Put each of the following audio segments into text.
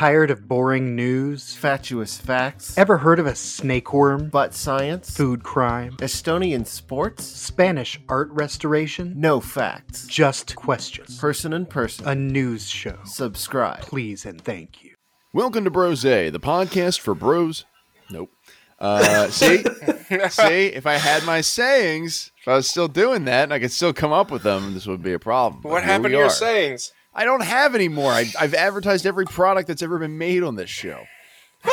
Tired of boring news? Fatuous facts. Ever heard of a snakeworm? But science. Food crime? Estonian sports. Spanish art restoration? No facts. Just questions. Person in person. A news show. Subscribe. Please and thank you. Welcome to Brose, the podcast for bros. Nope. Uh, see, see, if I had my sayings, if I was still doing that, and I could still come up with them, this would be a problem. What here happened to your are. sayings? I don't have any more. I, I've advertised every product that's ever been made on this show.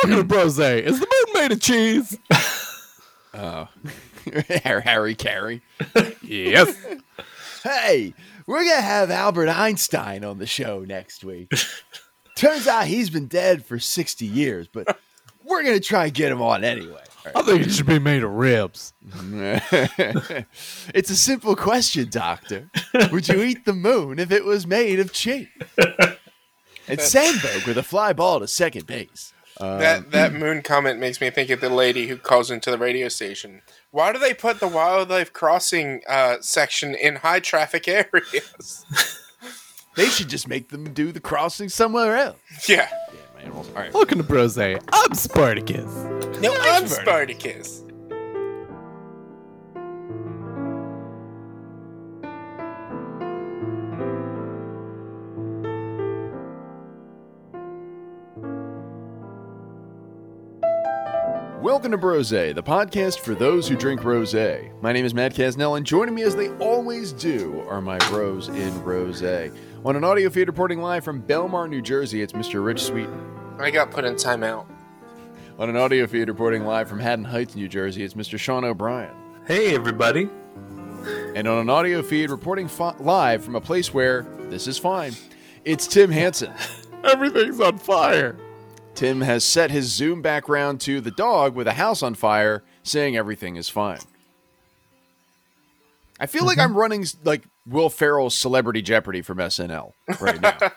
To Brose. Is the moon made of cheese? Oh. Harry, Harry Caray. yes. Hey, we're gonna have Albert Einstein on the show next week. Turns out he's been dead for sixty years, but we're gonna try and get him on anyway. I think it should be made of ribs. it's a simple question, Doctor. Would you eat the moon if it was made of cheese? And Sandberg with a fly ball to second base. that that moon comment makes me think of the lady who calls into the radio station. Why do they put the wildlife crossing uh, section in high traffic areas? They should just make them do the crossing somewhere else. yeah. Yeah, man. All right. Welcome to Brose. I'm Spartacus. No, I'm Spartacus. Welcome to Brose, the podcast for those who drink rose. My name is Matt Casnell, and joining me as they always do are my bros in rose. On an audio feed reporting live from Belmar, New Jersey, it's Mr. Rich Sweeten. I got put in timeout. On an audio feed reporting live from Haddon Heights, New Jersey, it's Mr. Sean O'Brien. Hey, everybody. And on an audio feed reporting fi- live from a place where this is fine, it's Tim Hansen. Everything's on fire. Tim has set his Zoom background to the dog with a house on fire, saying everything is fine. I feel like mm-hmm. I'm running like Will Ferrell's Celebrity Jeopardy from SNL right now.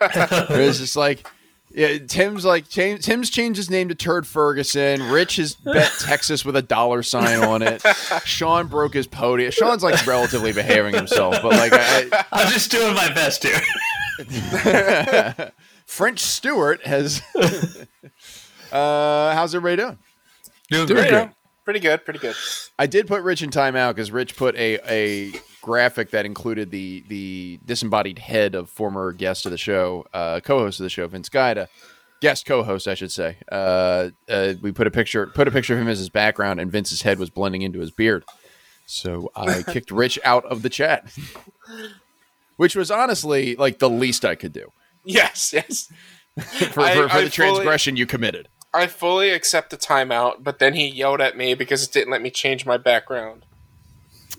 it's just like, yeah, Tim's like cha- Tim's changed his name to Turd Ferguson. Rich has bet Texas with a dollar sign on it. Sean broke his podium. Sean's like relatively behaving himself, but like I, I'm just doing my best here. French Stewart has. uh, how's everybody doing? Doing Doing great. good. Pretty good. Pretty good. I did put Rich in timeout because Rich put a, a graphic that included the the disembodied head of former guest of the show, uh, co-host of the show, Vince Guida, guest co-host, I should say. Uh, uh, we put a picture put a picture of him as his background, and Vince's head was blending into his beard. So I kicked Rich out of the chat, which was honestly like the least I could do Yes. Yes. for, for, I- for I the fully- transgression you committed. I fully accept the timeout, but then he yelled at me because it didn't let me change my background,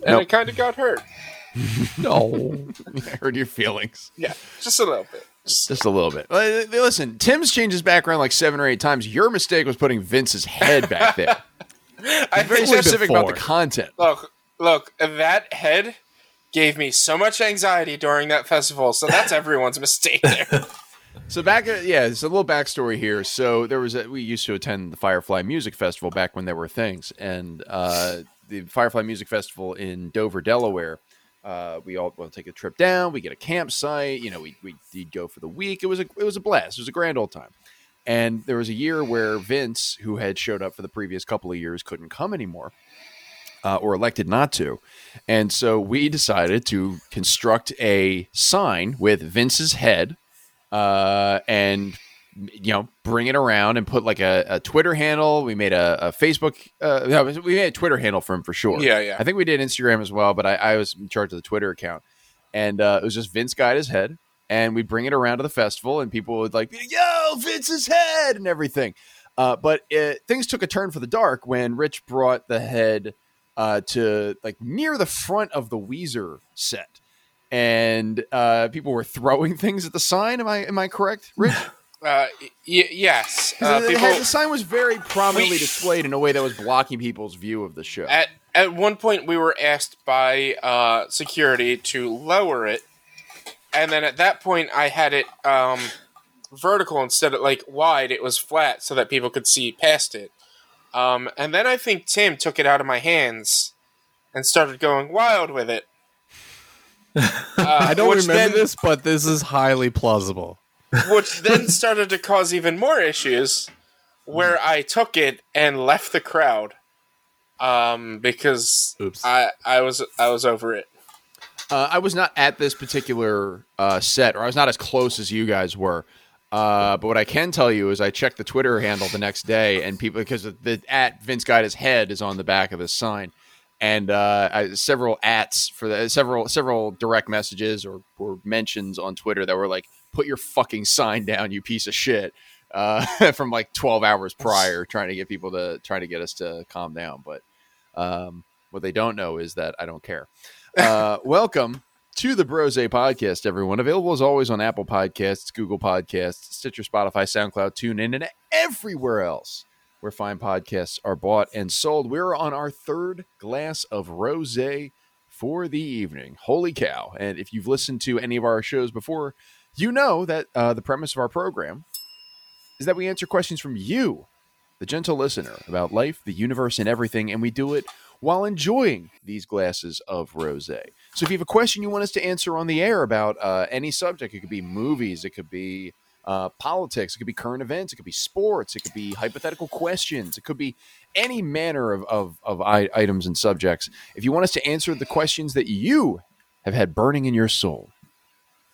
and Nope. I kind of got hurt. No. I heard your feelings. Yeah, just a little bit. Just- Just a little bit. Listen, Tim's changed his background like seven or eight times. Your mistake was putting Vince's head back there. I'm Very think specific about the content. Look, look, that head gave me so much anxiety during that festival, so that's everyone's mistake there. So back, uh, yeah, it's a little backstory here. So there was a, we used to attend the Firefly Music Festival back when there were things, and uh, the Firefly Music Festival in Dover, Delaware. Uh, we all well, take a trip down. We get a campsite. You know, we we go for the week. It was a it was a blast. It was a grand old time. And there was a year where Vince, who had showed up for the previous couple of years, couldn't come anymore, uh, or elected not to. And so we decided to construct a sign with Vince's head uh, and you know bring it around and put like a, a Twitter handle. We made a, a Facebook. Uh, no, we made a Twitter handle for him for sure. Yeah, yeah. I think we did Instagram as well, but I, I was in charge of the Twitter account, and uh, it was just Vince Guida's head, and we bring it around to the festival, and people would like, "Yo, Vince's head" and everything. Uh, but it, things took a turn for the dark when Rich brought the head uh, to like near the front of the Weezer set, and uh, people were throwing things at the sign. Am I am I correct, Rich? Uh, y- yes, 'Cause uh, it people had- the sign was very prominently We- displayed in a way that was blocking people's view of the show. at at one point we were asked by uh, security to lower it, and then at that point I had it um, vertical instead of like wide. It was flat so that people could see past it. Um, and then I think Tim took it out of my hands and started going wild with it. Uh, I don't which remember then- this, but this is highly plausible. Which then started to cause even more issues, where I took it and left the crowd, um, because Oops. I I was I was over it. Uh, I was not at this particular uh, set, or I was not as close as you guys were. Uh, but what I can tell you is I checked the Twitter handle the next day, and people because the at Vince Guida's head is on the back of the sign, and uh, I, several ats for the several several direct messages or, or mentions on Twitter that were like, "Put your fucking sign down, you piece of shit," uh, from like twelve hours prior, trying to get people to trying to get us to calm down. But um, what they don't know is that I don't care. Uh, welcome to the Brose podcast, everyone. Available as always on Apple Podcasts, Google Podcasts, Stitcher, Spotify, SoundCloud, TuneIn, and everywhere else where fine podcasts are bought and sold. We're on our third glass of rose for the evening. Holy cow. And if you've listened to any of our shows before, you know that uh, the premise of our program is that we answer questions from you, the gentle listener, about life, the universe, and everything. And we do it while enjoying these glasses of rose. So if you have a question you want us to answer on the air about uh, any subject, it could be movies, it could be uh, politics, it could be current events, it could be sports, it could be hypothetical questions, it could be any manner of, of, of I- items and subjects. If you want us to answer the questions that you have had burning in your soul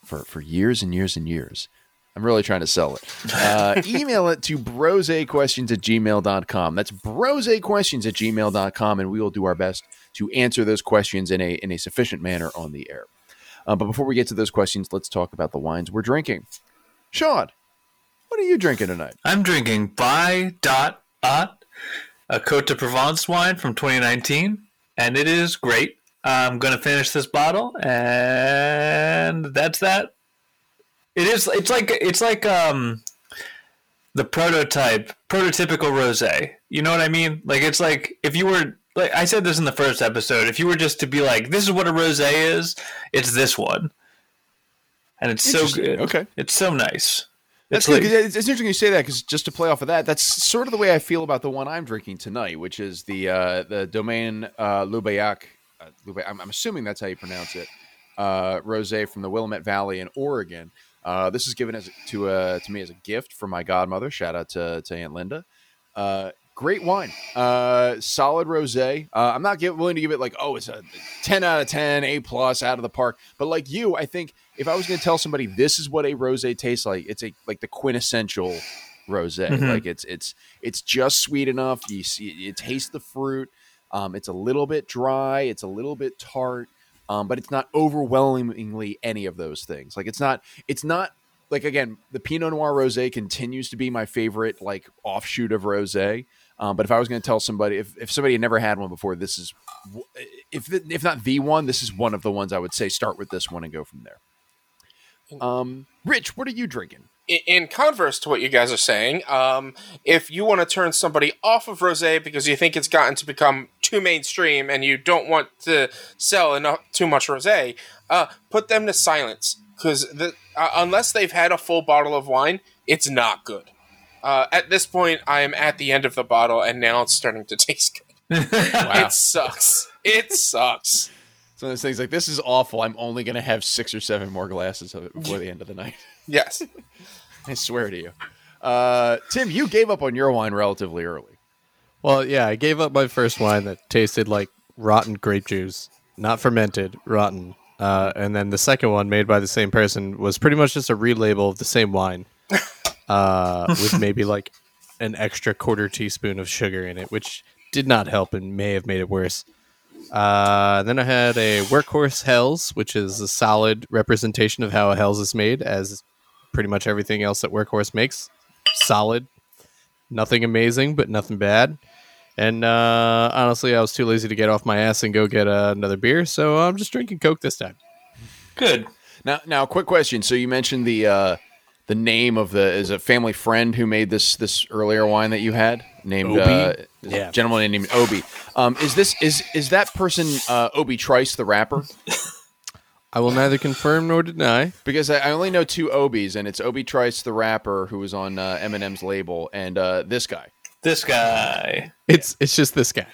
for, for years and years and years, I'm really trying to sell it. Uh, email it to brosequestions at gmail.com. That's brosequestions at gmail.com, and we will do our best to answer those questions in a, in a sufficient manner on the air. Uh, but before we get to those questions, let's talk about the wines we're drinking. Sean, what are you drinking tonight? I'm drinking by dot Ott a Cote de Provence wine from 2019, and it is great. I'm gonna finish this bottle, and that's that. It is. It's like it's like um the prototype, prototypical rosé. You know what I mean? Like it's like if you were like I said this in the first episode. If you were just to be like, this is what a rosé is, it's this one, and it's so good. Okay. it's so nice. That's It's good. like- It's, interesting you say that because just to play off of that, that's sort of the way I feel about the one I'm drinking tonight, which is the uh, the Domaine uh, Lubayak. Uh, I'm, I'm assuming that's how you pronounce it. Uh, rosé from the Willamette Valley in Oregon. Uh, this is given as to uh, to me as a gift from my godmother. Shout out to, to Aunt Linda. Uh, great wine, uh, solid rosé. Uh, I'm not give, willing to give it like oh it's a 10 out of 10, A plus out of the park. But like you, I think if I was going to tell somebody this is what a rosé tastes like, it's a like the quintessential rosé. Mhm. Like it's it's it's just sweet enough. You see, you taste the fruit. Um, it's a little bit dry. It's a little bit tart. Um, but it's not overwhelmingly any of those things. Like it's not. It's not like again the Pinot Noir rosé continues to be my favorite like offshoot of rosé. Um, but if I was going to tell somebody, if, if somebody had never had one before, this is, if the, if not the one, this is one of the ones I would say start with this one and go from there. Um, Rich, what are you drinking? In- converse to what you guys are saying, um, if you want to turn somebody off of rosé because you think it's gotten to become too mainstream and you don't want to sell enough too much rosé, uh, put them to silence because the, uh, unless they've had a full bottle of wine, it's not good. Uh, at this point, I am at the end of the bottle, and now it's starting to taste good. It sucks. It sucks. It's one of those things like this is awful. I'm only going to have six or seven more glasses of it before the end of the night. Yes. I swear to you. Uh, Tim, you gave up on your wine relatively early. Well, yeah, I gave up my first wine that tasted like rotten grape juice, not fermented, rotten. Uh, and then the second one, made by the same person, was pretty much just a relabel of the same wine, uh, with maybe like an extra quarter teaspoon of sugar in it, which did not help and may have made it worse. Uh, then I had a Workhorse Hells, which is a solid representation of how a Hells is made, as pretty much everything else that Workhorse makes. Solid, nothing amazing, but nothing bad. And uh, honestly, I was too lazy to get off my ass and go get uh, another beer, so I'm just drinking Coke this time. Good. Now, now, quick question. So you mentioned the uh, the name of the is a family friend who made this this earlier wine that you had named Obi? uh, is a Yeah. gentleman named Obi. Um, is this is is that person uh, Obi Trice the rapper? I will neither confirm nor deny. Because I, I only know two Obis, and it's Obi Trice the rapper who was on uh, Eminem's label, and uh, this guy. This guy. It's it's just this guy.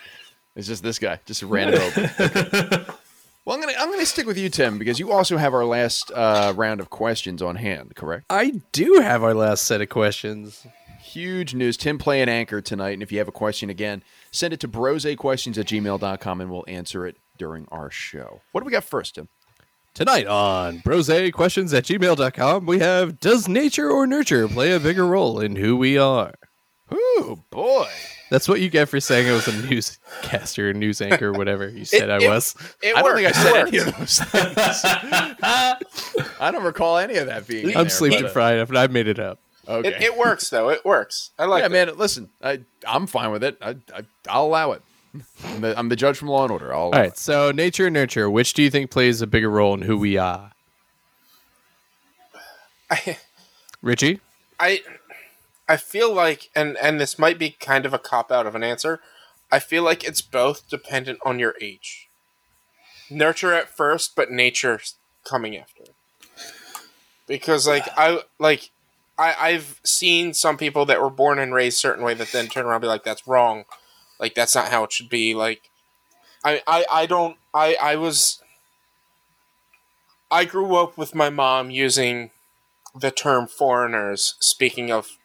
It's just this guy, just a random Obi. Well, I'm gonna I'm gonna stick with you, Tim, because you also have our last uh, round of questions on hand. Correct? I do have our last set of questions. Huge news. Tim playing anchor tonight, and if you have a question again, send it to brosequestions at gmail.com and we'll answer it during our show. What do we got first, Tim? Tonight on Brose Questions at gmail.com, we have Does nature or nurture play a bigger role in who we are? Ooh, boy. That's what you get for saying I was a newscaster, news anchor, whatever you said I it- was. It I don't worked. think I said worked. any of those things. I don't recall any of that being. I'm there, sleep but, uh, deprived, but I made it up. Okay. It, it works though. It works. I like yeah, it. man. Listen, I I'm fine with it. I, I I'll allow it. I'm the, I'm the judge from Law and Order. I'll All right, so nature and nurture, which do you think plays a bigger role in who we are? I, Richie? I I feel like and and this might be kind of a cop out of an answer. I feel like it's both dependent on your age. Nurture at first, but nature coming after. Because like I like I, I've seen some people that were born and raised certain way that then turn around and be like, that's wrong. Like that's not how it should be. Like I, I, I don't I, I was I grew up with my mom using the term foreigners, speaking of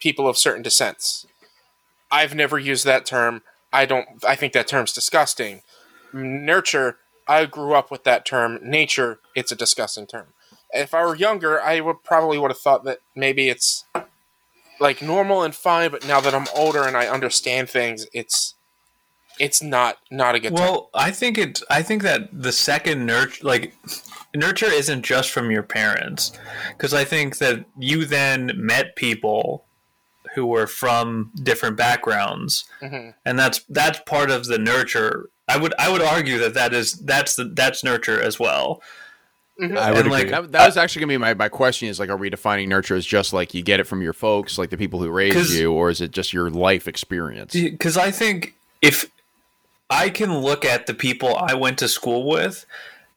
people of certain descents. I've never used that term. I don't. I think that term's disgusting. Nurture. I grew up with that term. Nature. It's a disgusting term. If I were younger, I would probably would have thought that maybe it's like normal and fine. But now that I'm older and I understand things, it's it's not not a good. Well, I think it. I think that the second nurture, like nurture, isn't just from your parents, because I think that you then met people who were from different backgrounds, Mhm. and that's that's part of the nurture. I would I would argue that that is that's the that's nurture as well. Mm-hmm. I would And, like, agree. That, that was actually gonna be my, my question is like, are we defining nurture as just like you get it from your folks, like the people who raised 'Cause- you, or is it just your life experience? because I think if I can look at the people I went to school with,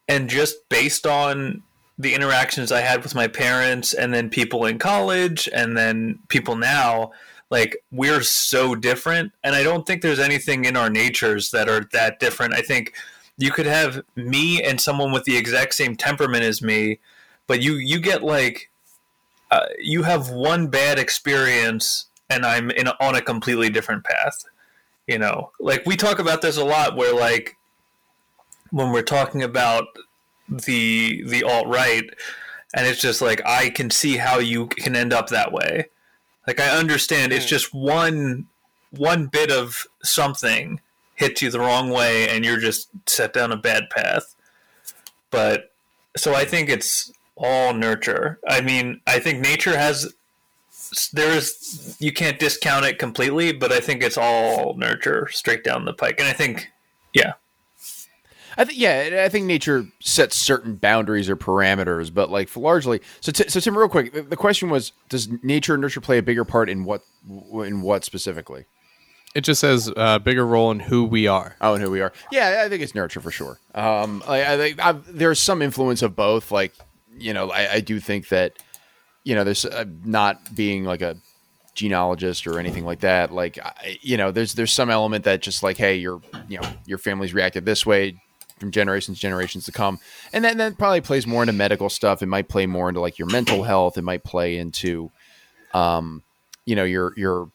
and just based on the interactions I had with my parents, and then people in college, and then people now, like we're so different. And I don't think there's anything in our natures that are that different. I think you could have me and someone with the exact same temperament as me, but you you get like uh, you have one bad experience, and I'm in a, on a completely different path you know? Like we talk about this a lot where like when we're talking about the the alt right and it's just like i can see how you can end up that way. Like i understand it's just one one bit of something hits you the wrong way and you're just set down a bad path but so i think it's all nurture i mean i think nature has there's you can't discount it completely, but I think it's all nurture straight down the pike. And I think, yeah, I think yeah, I think nature sets certain boundaries or parameters, but like largely. So, t- so Tim, real quick, the, the question was: Does nature and nurture play a bigger part in what in what specifically? It just says uh, bigger role in who we are. Oh, and who we are? Yeah, I think it's nurture for sure. Um, I, I think I've, there's some influence of both. Like, you know, I, I do think that, you know, there's uh, not being like a genealogist or anything like that. Like, I, you know, there's there's some element that just like, hey, your you know your family's reacted this way from generations to generations to come, and then that probably plays more into medical stuff. It might play more into like your mental health. It might play into, um, you know, your your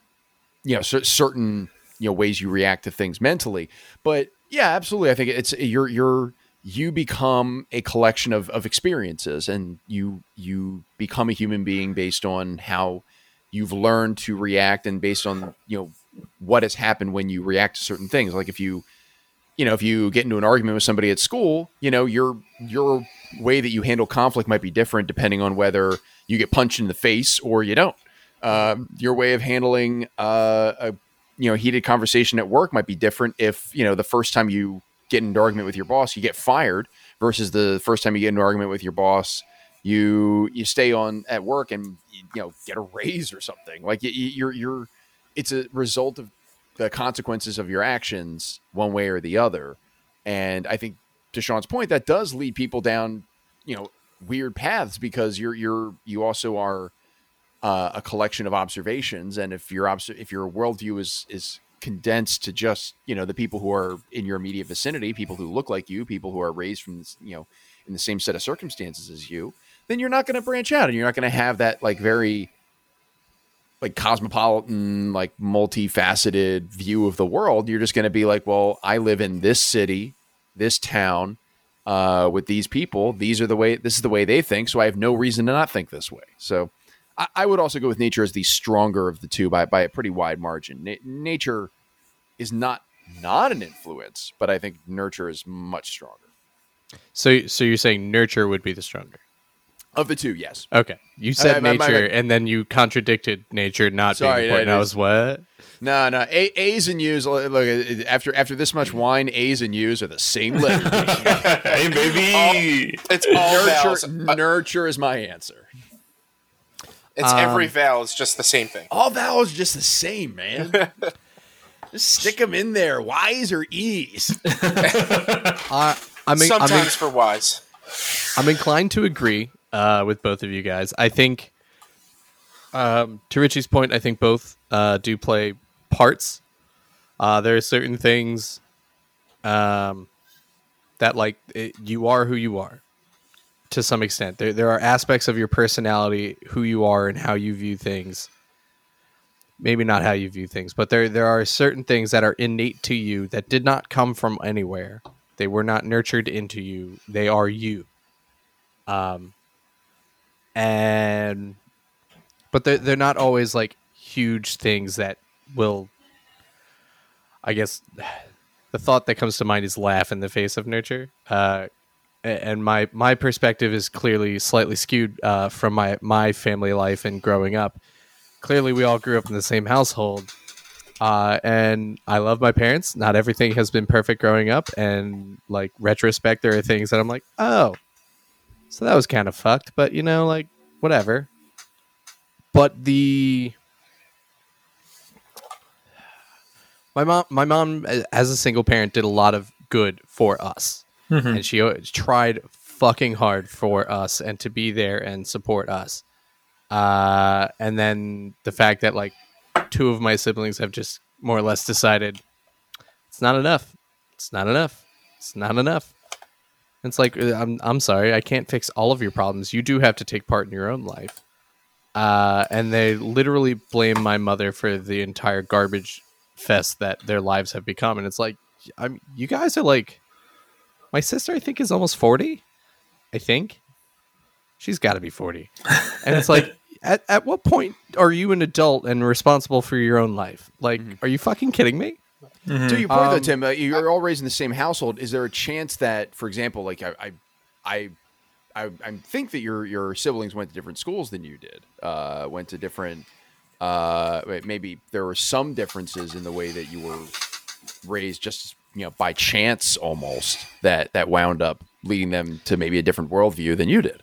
you know cer- certain you know ways you react to things mentally. But yeah absolutely. I think it's you're you're you become a collection of, of experiences and you you become a human being based on how you've learned to react and based on you know what has happened when you react to certain things. Like if you you know if you get into an argument with somebody at school you know your your way that you handle conflict might be different depending on whether you get punched in the face or you don't um, your way of handling uh, a you know heated conversation at work might be different if you know the first time you get into argument with your boss you get fired versus the first time you get into argument with your boss you you stay on at work and you know get a raise or something. Like you, you're you're it's a result of the consequences of your actions one way or the other. And i think to sean's point that does lead people down you know weird paths because you're you're you also are uh, a collection of observations, and if your obs- if your worldview is is condensed to just you know the people who are in your immediate vicinity, people who look like you, people who are raised from this, you know in the same set of circumstances as you, then you're not going to branch out and you're not going to have that like very like cosmopolitan, like multifaceted view of the world. You're just going to be like, well, I live in this city, this town, uh, with these people. These are the way. This is the way they think. So I have no reason to not think this way. So I, I would also go with nature as the stronger of the two by by a pretty wide margin. Na- nature is not not an influence, but I think nurture is much stronger So, so you're saying nurture would be the stronger? of the two. Yes. Okay, you said I- my- my- nature, and then you contradicted nature not Sorry, being important. that I is- was what? No, no. A, A's and U's. Look, look, after after this much wine, A's and U's are the same letter. hey, baby. It's all nurture, Uh, nurture is my answer. It's Um, every vowel is just the same thing. All vowels just the same, man. just stick them in there. Y's or E's. I, I'm, in- I'm, Sometimes for wise. I'm inclined to agree uh, with both of you guys. I think, um, to Richie's point, I think both uh, do play parts. Uh, there are certain things um, that, like, it, you are who you are to some extent. There, there are aspects of your personality, who you are, and how you view things. Maybe not how you view things, but there there are certain things that are innate to you that did not come from anywhere. They were not nurtured into you. They are you um and but they're, they're not always like huge things that will i guess the thought that comes to mind is laugh in the face of nurture uh and my my perspective is clearly slightly skewed uh, from my my family life and growing up clearly we all grew up in the same household uh, and I love my parents. Not everything has been perfect growing up, and like retrospect, there are things that I'm like, oh, so that was kind of fucked, but you know, like whatever. But the my mom, my mom, as a single parent, did a lot of good for us, and she tried fucking hard for us and to be there and support us. Uh, and then the fact that like two of my siblings have just more or less decided it's not enough. It's not enough. It's not enough. It's like uh, I'm I'm sorry, I can't fix all of your problems. You do have to take part in your own life. Uh, and they literally blame my mother for the entire garbage fest that their lives have become. And it's like, I'm you guys are like, my sister I think is almost forty. I think she's got to be forty, and it's like. At, at what point are you an adult and responsible for your own life? Like, are you fucking kidding me? To your point, though, Um, Tim, uh, you're all raised in the same household. Is there a chance that, for example, like I, I, I, I, I think that your your siblings went to different schools than you did. Uh, went to different. Uh, maybe there were some differences in the way that you were raised, just you know, by chance almost that that wound up leading them to maybe a different worldview than you did.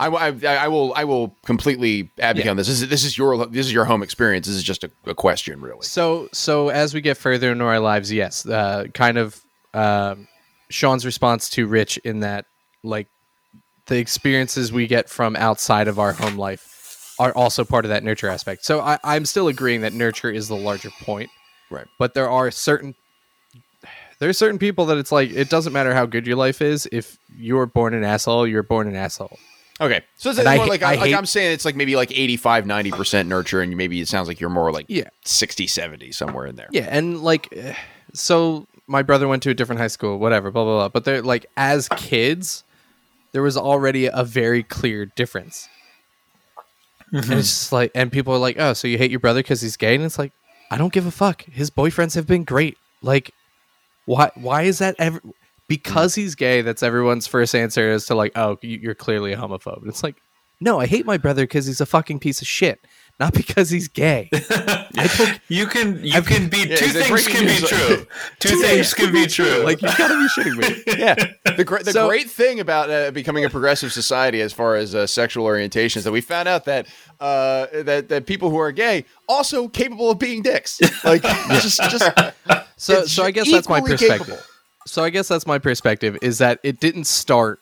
I, I, I will I will completely advocate Yeah. on this. This is this is your this is your home experience. This is just a, a question, really. So, so as we get further into our lives, yes, uh, kind of um, Sean's response to Rich in that, like, the experiences we get from outside of our home life are also part of that nurture aspect. So, I, I'm still agreeing that nurture is the larger point, Right. but there are certain there are certain people that it's like it doesn't matter how good your life is if you're born an asshole, you're born an asshole. Okay. So it's And more I ha- like, I like hate- I'm saying it's like maybe like 85, 90% nurture, and maybe it sounds like you're more like Yeah. 60, 70, somewhere in there. Yeah, and like, so my brother went to a different high school, whatever, blah blah blah. But they're like, as kids, there was already a very clear difference. Mm-hmm. And it's just like, and people are like, "Oh, so you hate your brother because he's gay?" And it's like, I don't give a fuck. His boyfriends have been great. Like, why? Why is that ever? Because he's gay. That's everyone's first answer is to like, "Oh, you- you're clearly a homophobe." It's like, no, I hate my brother because he's a fucking piece of shit, not because he's gay. I took You can you can be Yeah, two is things breaking can be news? true. Two things can be true. like you gotta be shitting me. Yeah. The, gr- the So- great thing about uh, becoming a progressive society as far as uh, sexual orientation is that we found out that uh, that that people who are gay also capable of being dicks. Like just just So, so I guess that's my perspective. capable. So I guess that's my perspective is that it didn't start.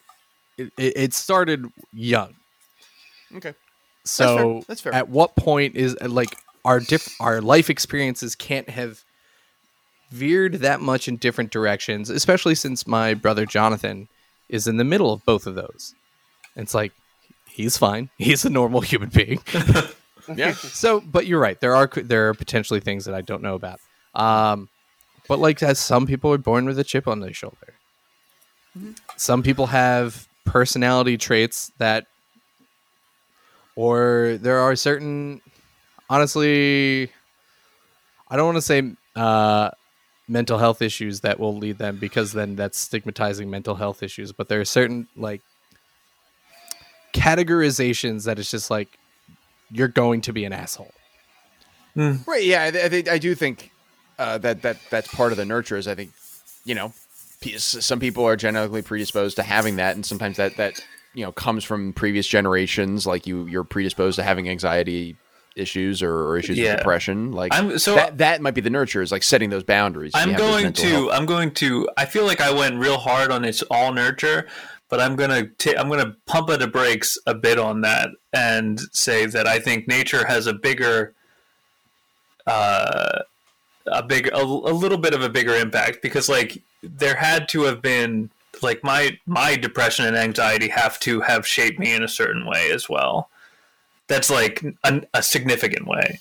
It, it it started young. okay. So That's fair. at what point is like our diff- our life experiences can't have veered that much in different directions, especially since my brother Jonathan is in the middle of both of those. It's like he's fine. He's a normal human being. Yeah. so, but you're right. There are there are potentially things that I don't know about. Um, but like as some people are born with a chip on their shoulder. Some people have personality traits that or there are certain honestly I don't want to say uh mental health issues that will lead them because then that's stigmatizing mental health issues, but there are certain like categorizations that it's just like you're going to be an asshole. Right. Yeah. I, th- I do think uh, that that that's part of the nurture. Is I think you know p- s- some people are genetically predisposed to having that, and sometimes that that you know comes from previous generations. Like you, you're predisposed to having anxiety issues or, or issues Yeah. of depression. Like I'm- so- that that might be the nurture. Is like setting those boundaries. I'm going to. health- I'm going to. I feel like I went real hard on it's all nurture, but I'm gonna. ta- I'm gonna pump at the brakes a bit on that and say that I think nature has a bigger, uh, a big, a, a little bit of a bigger impact because like there had to have been like my my depression and anxiety have to have shaped me in a certain way as well. That's like a, a significant way.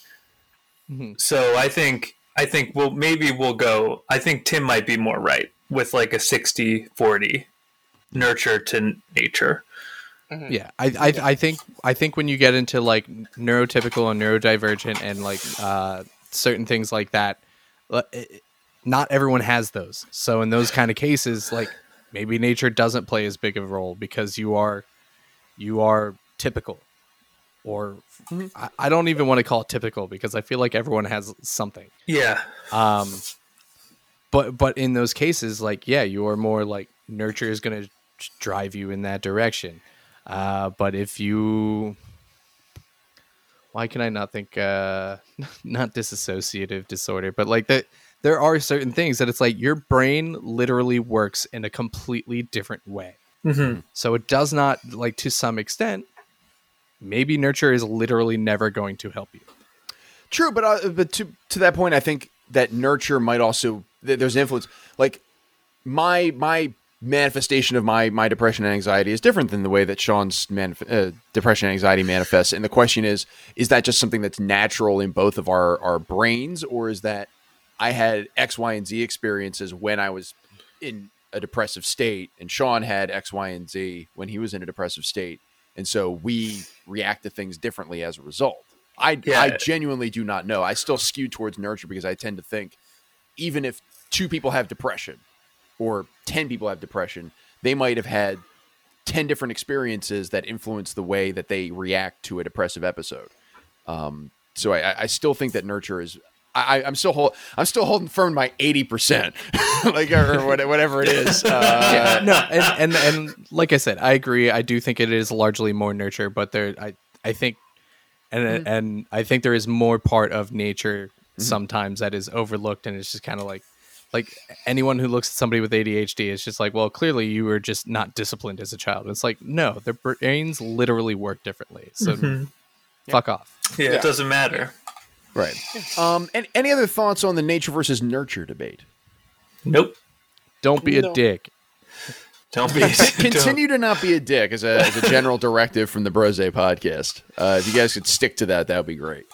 Mhm. So I think I think we'll maybe we'll go. I think Tim might be more right with like a 60-40 nurture to nature. Yeah, I, I I think I think when you get into like neurotypical and neurodivergent and like uh, certain things like that, uh, it- not everyone has those. So in those kind of cases, like maybe nature doesn't play as big of a role because you are you are typical, or I, I don't even want to call it typical because I feel like everyone has something. Yeah. Um, but but in those cases, like yeah, you are more like nurture is going to drive you in that direction. Uh, but if you, why can I not think uh, not disassociative disorder, but like that there are certain things that it's like your brain literally works in a completely different way. hmm So it does not like to some extent. Maybe nurture is literally never going to help you. True, but uh, but to to that point, I think that nurture might also th- there's influence. Like my my manifestation of my my depression and anxiety is different than the way that Sean's manif- uh, depression and anxiety manifests. And the question is, is that just something that's natural in both of our our brains, or is that I had X, Y, and Z experiences when I was in a depressive state, and Sean had X, Y, and Z when he was in a depressive state, and so we react to things differently as a result. I Yeah. I genuinely do not know. I still skew towards nurture because I tend to think even if two people have depression or 10 people have depression, they might have had 10 different experiences that influence the way that they react to a depressive episode. Um, so I, I- I still think that nurture is. I, I'm still hold, I'm still holding firm to my 80 percent, like or what- whatever it is. Uh, no, and, and and like I said, I agree. I do think it is largely more nurture, but there, I I think, and mm-hmm. and I think there is more part of nature mm-hmm. sometimes that is overlooked, and it's just kind of like, like anyone who looks at somebody with ADHD is just like, well, clearly you were just not disciplined as a child. It's like, no, their brains literally work differently. So, mm-hmm. fuck off. Yeah, Yeah. it doesn't matter. Right. Um, and any other thoughts on the nature versus nurture debate? Nope. Don't be No. a dick. Don't be. Continue to not be a dick as a, as a general directive from the Brose podcast. Uh, if you guys could stick to that, that would be great.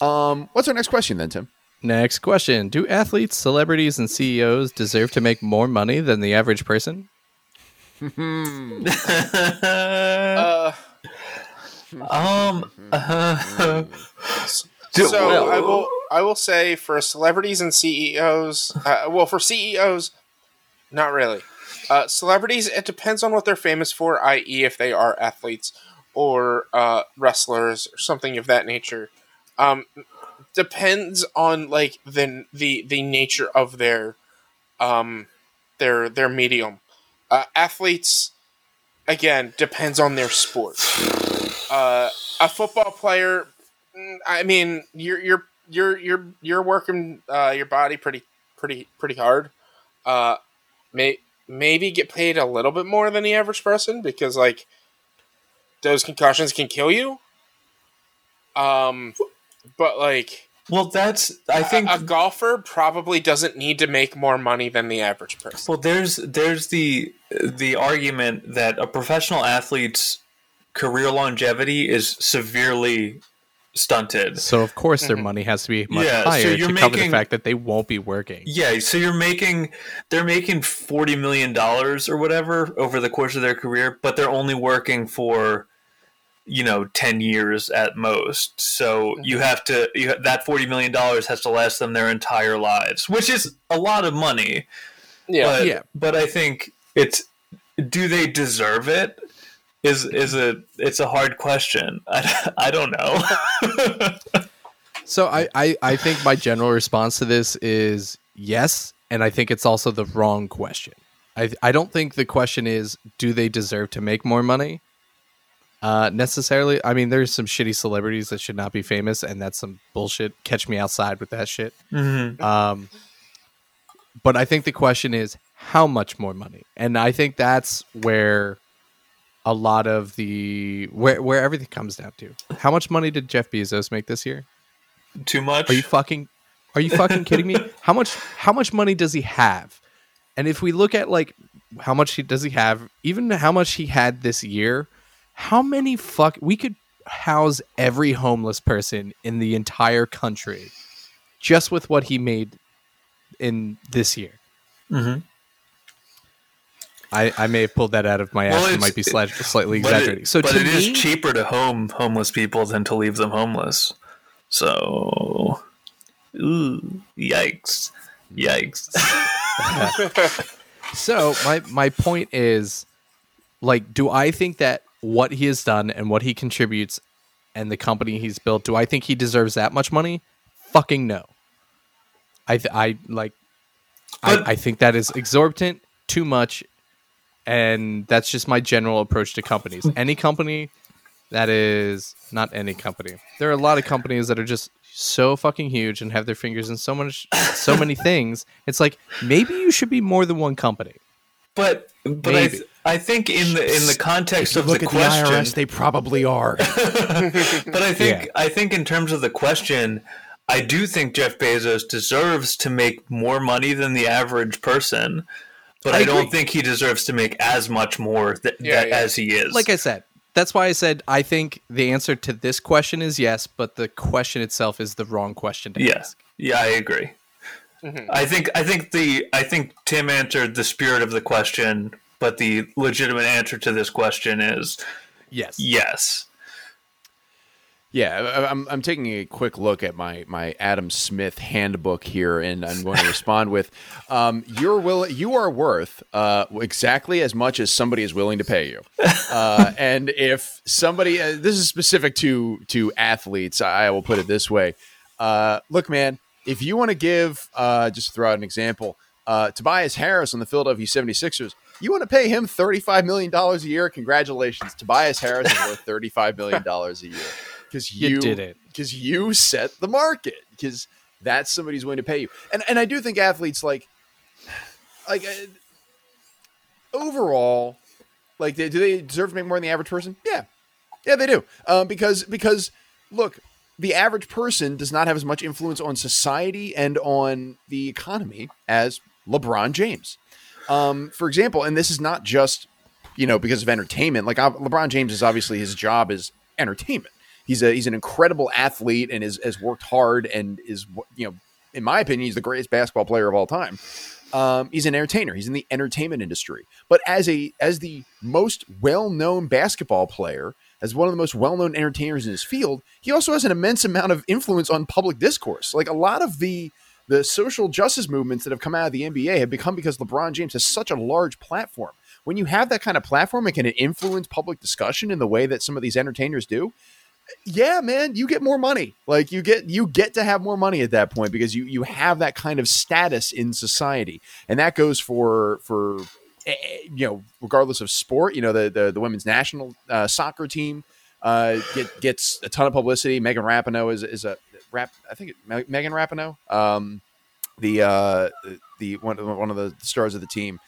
Um, what's our next question then, Tim? Next question: Do athletes, celebrities, and CEOs deserve to make more money than the average person? Uh, um. Uh, Do- so well- I will I will say for celebrities and CEOs, uh, well for CEOs, not really. Uh, celebrities, it depends on what they're famous for, i.e., if they are athletes or uh, wrestlers or something of that nature. Um, depends on like the the the nature of their um their their medium. Uh, athletes, again, depends on their sport. Uh, a football player, I mean, you're you're you're you're you're working uh, your body pretty pretty pretty hard. Uh, may maybe get paid a little bit more than the average person because like those concussions can kill you. Um, but like Well, that's I think a, a golfer probably doesn't need to make more money than the average person. Well, there's there's the the argument that a professional athlete's career longevity is severely stunted. So of course Mm-hmm. their money has to be much Yeah, so higher you're to cover the fact that they won't be working. Yeah, so you're making they're making forty million dollars or whatever over the course of their career, but they're only working for you know ten years at most. So you have to you, that forty million dollars has to last them their entire lives, which is a lot of money. Yeah, but, Yeah. but I think it's do they deserve it? Is is a it's a hard question. I, I don't know. So I, I, I think my general response to this is yes, and I think it's also the wrong question. I I don't think the question is do they deserve to make more money? Uh, necessarily. I mean, there's some shitty celebrities that should not be famous, and that's some bullshit. Catch me outside with that shit. Mhm. Um, but I think the question is how much more money, and I think that's where a lot of the where where everything comes down to. How much money did Jeff Bezos make this year? Too much. Are you fucking are you fucking kidding me? How much how much money does he have? And if we look at like how much he does he have, even how much he had this year, how many fuck we could house every homeless person in the entire country just with what he made in this year. Mhm. I, I may have pulled that out of my Well, ass. It might be slight, slightly But it- exaggerating. so but it is me, cheaper to home homeless people than to leave them homeless. So, ooh, yikes, yikes. So my my point is, like, do I think that what he has done and what he contributes and the company he's built, do I think he deserves that much money? Fucking no. I th- I like, But- I, I think that is exorbitant, too much, and that's just my general approach to companies. Any company that is not any company. There are a lot of companies that are just so fucking huge and have their fingers in so much, so many things. It's like maybe you should be more than one company. But but I, th- I think in the in the context of the question, they probably are. but I think Yeah. I think in terms of the question, I do think Jeff Bezos deserves to make more money than the average person, but I I, don't think he deserves to make as much more th- Yeah, that, yeah. as he is. Like I said, that's why I said I think the answer to this question is yes, but the question itself is the wrong question to yeah, ask. yeah, I agree. Mm-hmm. I think I think the I think Tim answered the spirit of the question, but the legitimate answer to this question is Yes. yes. Yeah, I'm, I'm taking a quick look at my, my Adam Smith handbook here, and I'm going to respond with, um, "You're will you are worth uh, exactly as much as somebody is willing to pay you." Uh, and if somebody, uh, this is specific to to athletes, I will put it this way: uh, Look, man, if you want to give, uh, just throw out an example, uh, Tobias Harris on the Philadelphia 76ers. You want to pay him $35 million a year? Congratulations. Tobias Harris is worth $35 million a year because You you, did it. because you set the market because that's somebody's willing to pay you. And and i do think athletes like like uh, overall like they, do they deserve to make more than the average person? Yeah. Yeah they do. Um, because because look the average person does not have as much influence on society and on the economy as lebron james. Um, for example and this is not just you know because of entertainment. Like uh, lebron james is obviously his job is entertainment he's a he's an incredible athlete and is, has worked hard and is you know in my opinion he's the greatest basketball player of all time. Um, he's an entertainer. He's in the entertainment industry. But as a as the most well-known basketball player as one of the most well-known entertainers in his field he also has an immense amount of influence on public discourse. Like a lot of the the social justice movements that have come out of the NBA have become because LeBron James has such a large platform. When you have that kind of platform and can influence public discussion in the way that some of these entertainers do, yeah, man, you get more money. Like you get you get to have more money at that point because you you have that kind of status in society, and that goes for for eh, eh, you know regardless of sport. You know the the, the women's national uh, soccer team uh, get, gets a ton of publicity. Megan Rapinoe is is a rap. I think it, Megan Rapinoe, um, the uh, the one one of the stars of the team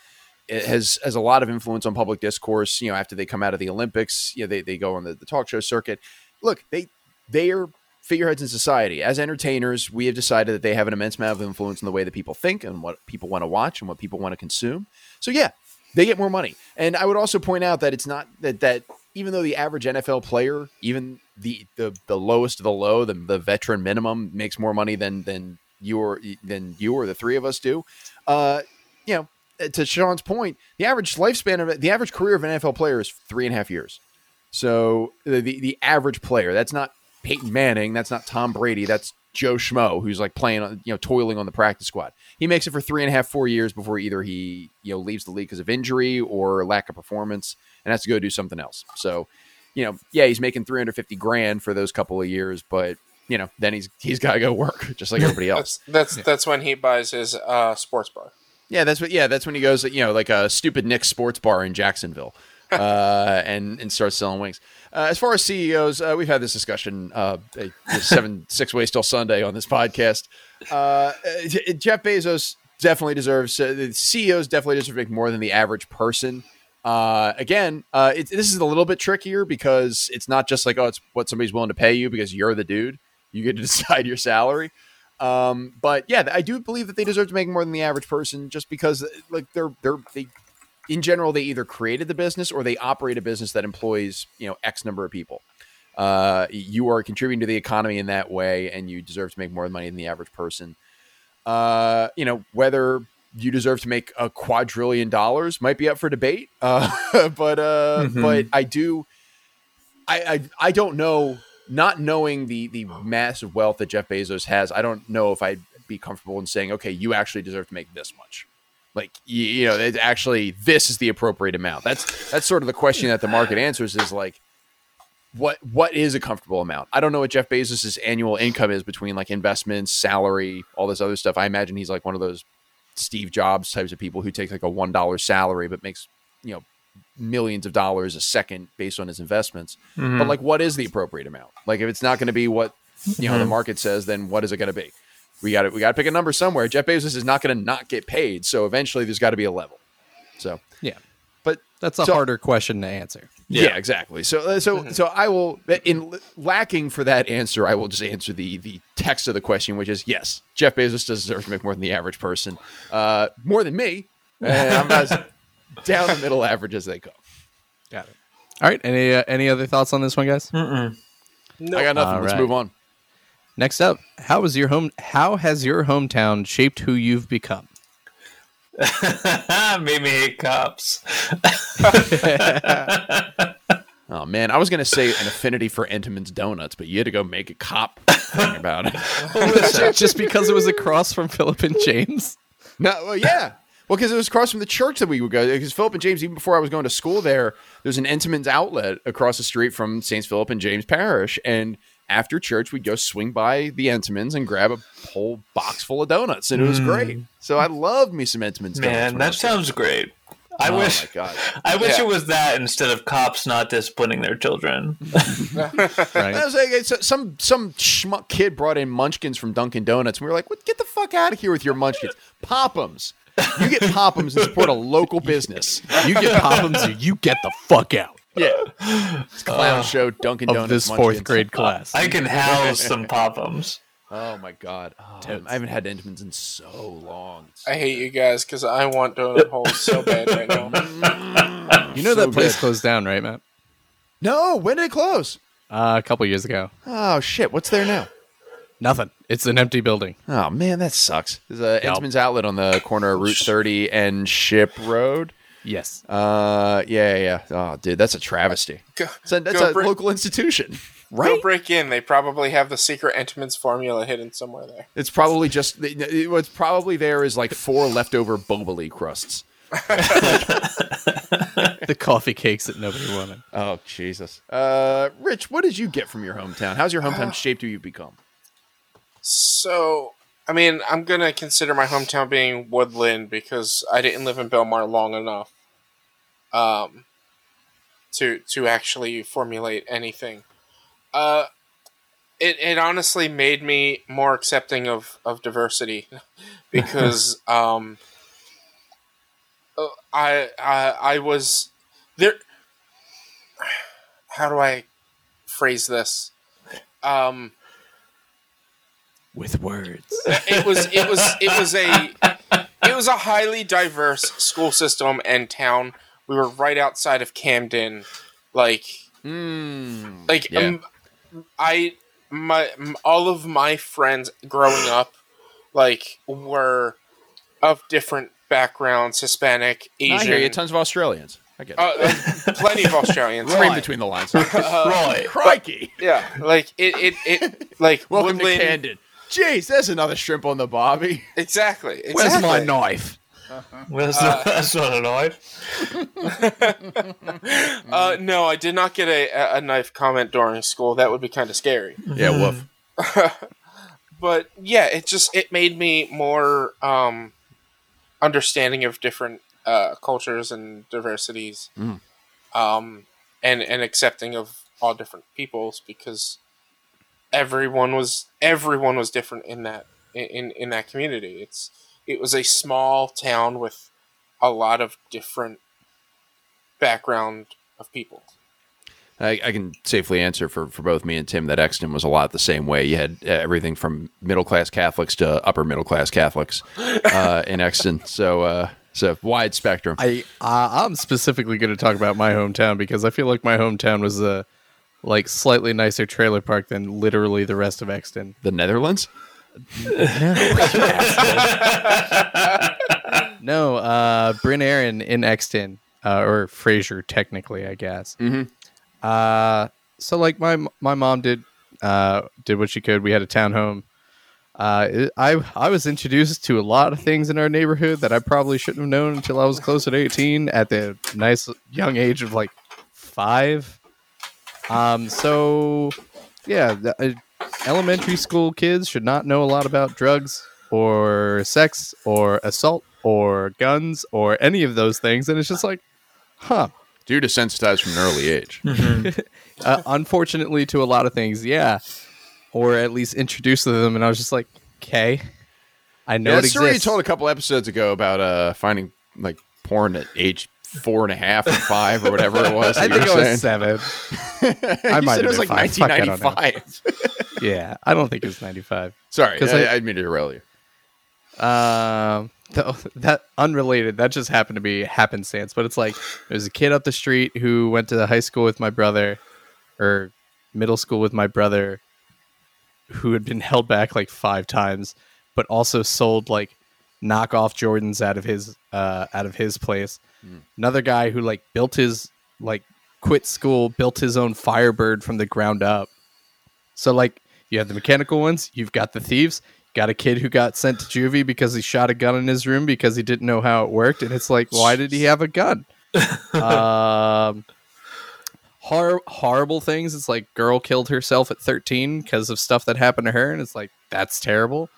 it has has a lot of influence on public discourse. You know, after they come out of the Olympics, you know, they, they go on the, the talk show circuit. Look, they they are figureheads in society. As entertainers, we have decided that they have an immense amount of influence in the way that people think and what people want to watch and what people want to consume. So yeah, they get more money. And I would also point out that it's not that that even though the average NFL player, even the the, the lowest of the low, the, the veteran minimum makes more money than than you or than you or the three of us do. Uh, you know, to Sean's point, the average lifespan of the average career of an NFL player is three and a half years. So the, the the average player, that's not Peyton Manning, that's not Tom Brady, that's Joe Schmo, who's like playing, on- you know, toiling on the practice squad. He makes it for three and a half, four years before either he, you know, leaves the league because of injury or lack of performance and has to go do something else. So, you know, yeah, he's making 350 grand for those couple of years, but you know, then he's he's got to go work just like everybody else. That's that's that's when he buys his uh, sports bar. Yeah, that's what. Yeah, that's when he goes. You know, like a stupid Nick's Sports Bar in Jacksonville, uh, and and starts selling wings. Uh, as far as CEOs, uh, we've had this discussion. Uh, seven six ways till Sunday on this podcast. Uh, uh, Jeff Bezos definitely deserves. The CEOs definitely deserve to make more than the average person. Again, it, this is a little bit trickier because it's not just like oh, it's what somebody's willing to pay you because you're the dude. You get to decide your salary. Um, but yeah, I do believe that they deserve to make more than the average person, just because like they're they're they in general they either created the business or they operate a business that employs you know X number of people. Uh, you are contributing to the economy in that way, and you deserve to make more money than the average person. Uh, you know whether you deserve to make a quadrillion dollars might be up for debate. Uh, but uh, Mhm. but I do. I, I I don't know. Not knowing the the massive wealth that Jeff Bezos has, I don't know if I'd be comfortable in saying, okay, you actually deserve to make this much. Like you, you know, it's actually this is the appropriate amount. That's that's sort of the question that the market answers is like, what what is a comfortable amount? I don't know what Jeff Bezos's annual income is between like investments, salary, all this other stuff. I imagine he's like one of those Steve Jobs types of people who takes like a one dollar salary but makes you know millions of dollars a second based on his investments. Mm-hmm. But like, what is the appropriate amount? Like, if it's not going to be what you know the market says, then what is it going to be? We got to we got to pick a number somewhere. Jeff Bezos is not going to not get paid, so eventually there's got to be a level. So Yeah. but That's a So- harder question to answer. yeah, Yeah. exactly. So uh, so so I will in lacking for that answer, I will just answer the the text of the question, which is yes, Jeff Bezos does deserve to make more than the average person, uh, more than me, I'm as down the middle average as they go. Got it. All right. Any uh, any other thoughts on this one, guys? Mm-mm. No, I got nothing. All Let's right. move on. Next up, how was your home? How has your hometown shaped who you've become? Made me hate cops. Oh man, I was gonna say an affinity for Entenmann's donuts, but you had to go make a cop thing about it. Just because it was across from Philip and James. No, well, yeah. Well, because it was across from the church that we would go. Because Philip and James, even before I was going to school there, there's an Entenmann's outlet across the street from Saints Philip and James Parish. And after church, we'd go swing by the Entenmann's and grab a whole box full of donuts. And it was great. Mm. So I loved me some Entenmann's donuts. Man, that was a kid. sounds great. I oh wish. I wish Yeah. it was that instead of cops not disciplining their children. I Right. was like, it's- some some schmuck kid brought in Munchkins from Dunkin' Donuts. And we were like, what, get the fuck out of here with your Munchkins. Pop'ems. You get Pop'ems and support a local business. You get Pop'ems, or you get the fuck out Yeah. It's clown show, Dunkin' of Donuts. this fourth grade class. I can house some Pop'ems. Oh my god. Oh, I haven't had Entenmann's in so long. It's- I hate you guys because I want donut holes so bad right now. you know so that place good. closed down, right, Matt? No, when did it close? Uh, a couple years ago. Oh shit, what's there now? Nothing. It's an empty building. Oh man, that sucks. There's a Yep. Entenmann's outlet on the corner of Route 30 and Ship Road. Yes. Uh, yeah, yeah. yeah. Oh, dude, that's a travesty. Go, So that's a bring- local institution. right? Go break in. They probably have the secret Entenmann's formula hidden somewhere there. It's probably just what's probably there is like four leftover Boboli crusts. the coffee cakes that nobody wanted. Oh Jesus. Uh, Rich, what did you get from your hometown? How's your hometown shaped who you've become? So, I mean, I'm gonna consider my hometown being Woodlynne because I didn't live in Belmar long enough, um, to to actually formulate anything. Uh, it it honestly made me more accepting of of diversity, because um, uh, I I I was there. How do I phrase this? Um with words. it was it was it was a it was a highly diverse school system and town. We were right outside of Camden, like Mm, like yeah. um, I my all of my friends growing up like were of different backgrounds, Hispanic, I hear you. Asian, Tons of Australians. I get it. uh, uh, plenty of Australians. Read between the lines. Roy. Crikey! Yeah, like it, it, it like Welcome Woodlynne- to Camden. Jeez, there's another shrimp on the bobby. Exactly. exactly. Where's my knife? That's, not, that's not a knife. Uh, no, I did not get a, a- a knife comment during school. That would be kind of scary. Yeah, woof. But yeah, it just it made me more um, understanding of different uh, cultures and diversities, Mm. um, and and accepting of all different peoples because everyone was everyone was different in that in in that community. It's it was a small town with a lot of different background of people. I, I can safely answer for, for both me and Tim that Exton was a lot the same way. You had uh, everything from middle class Catholics to upper middle class Catholics uh, in Exton. So, uh, so wide spectrum. I uh, I'm specifically going to talk about my hometown because I feel like my hometown was a like slightly nicer trailer park than literally the rest of Exton. the Netherlands. No, uh, Bryn Aaron in Exton, uh, or Frazer, technically, I guess. Mhm. Uh, so like my my mom did uh, did what she could. We had a townhome. Uh, it, I I was introduced to a lot of things in our neighborhood that I probably shouldn't have known until I was close to eighteen at the nice young age of like five. Um, so yeah, the, uh, elementary school kids should not know a lot about drugs or sex or assault or guns or any of those things, and it's just like, huh. Due to sensitized from an early age. Uh, unfortunately, to a lot of things, yeah, or at least introduced to them, and I was just like, okay, I know Yeah, it that story you exists. told a couple episodes ago about uh, finding like porn at age four and a half or five or whatever it was. I think were I was seven. I might said it have was like five. Don't know. 1995. yeah, I don't think it was ninety-five. Sorry, 'Cause I, I- I mean to derail you. Um, th- that unrelated. That just happened to be happenstance. But it's like there's a kid up the street who went to high school with my brother, or middle school with my brother, who had been held back like five times, but also sold like knockoff Jordans out of his uh out of his place. Another guy who like built his like quit school, built his own Firebird from the ground up. So like you have the mechanical ones, you've got the thieves, got a kid who got sent to juvie because he shot a gun in his room because he didn't know how it worked, and it's like, why did he have a gun? um, hor- horrible things. It's like girl killed herself at thirteen because of stuff that happened to her, and it's like that's terrible.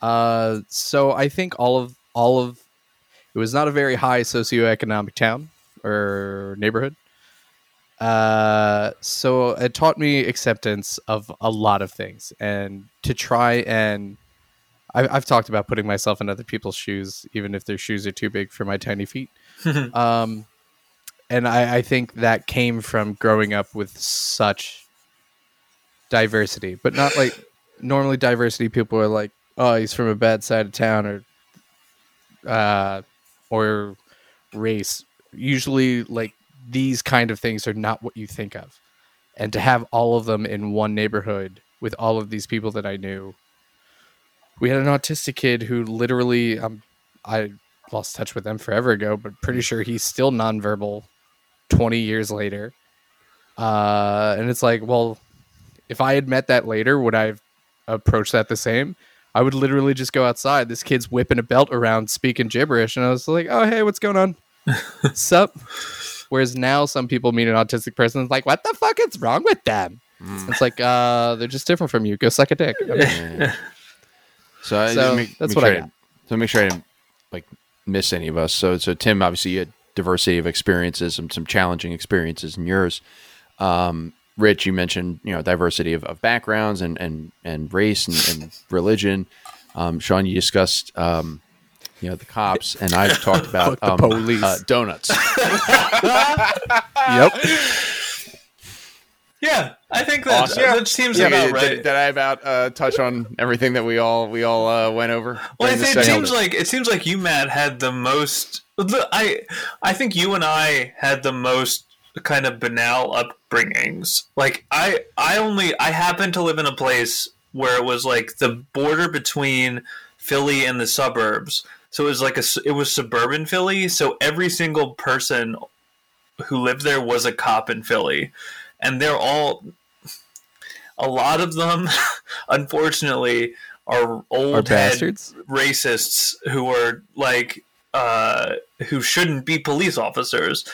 Uh, so I think all of all of it was not a very high socioeconomic town or neighborhood. Uh, so it taught me acceptance of a lot of things and to try and I've, I've talked about putting myself in other people's shoes, even if their shoes are too big for my tiny feet. um, and I, I think that came from growing up with such diversity, but not like normally diversity. People are like, "Oh, he's from a bad side of town," or uh, or race. Usually, like these kind of things are not what you think of, and to have all of them in one neighborhood with all of these people that I knew. We had an autistic kid who literally, um, I lost touch with them forever ago, but pretty sure he's still nonverbal 20 years later. Uh, and it's like, well, if I had met that later, would I have approached that the same? I would literally just go outside. This kid's whipping a belt around, speaking gibberish, and I was like, "Oh, hey, what's going on? Sup?" Whereas now, some people meet an autistic person, it's like, "What the fuck is wrong with them?" It's like, uh, they're just different from you. Go suck a dick. I mean, Yeah. So, I So, make, that's make what sure I didn't- So make sure I didn't like miss any of us. So so Tim, obviously you had diversity of experiences, some some challenging experiences in yours. Um, Rich, you mentioned you know diversity of, of backgrounds and and and race and, and religion. Um, Sean, you discussed um, you know the cops, and I've talked about the um, police. uh, donuts. yep. Yeah, I think that Awesome. that seems Yeah, about did, right. did I about uh, touch on everything that we all we all uh, went over? Well, I think it seems like it seems like you, Matt, had the most. I I think you and I had the most kind of banal upbringings. Like I I only I happened to live in a place where it was like the border between Philly and the suburbs. So it was like a it was suburban Philly. So every single person who lived there was a cop in Philly, and they're all. A lot of them, unfortunately, are old bastards? racists who are like uh, who shouldn't be police officers,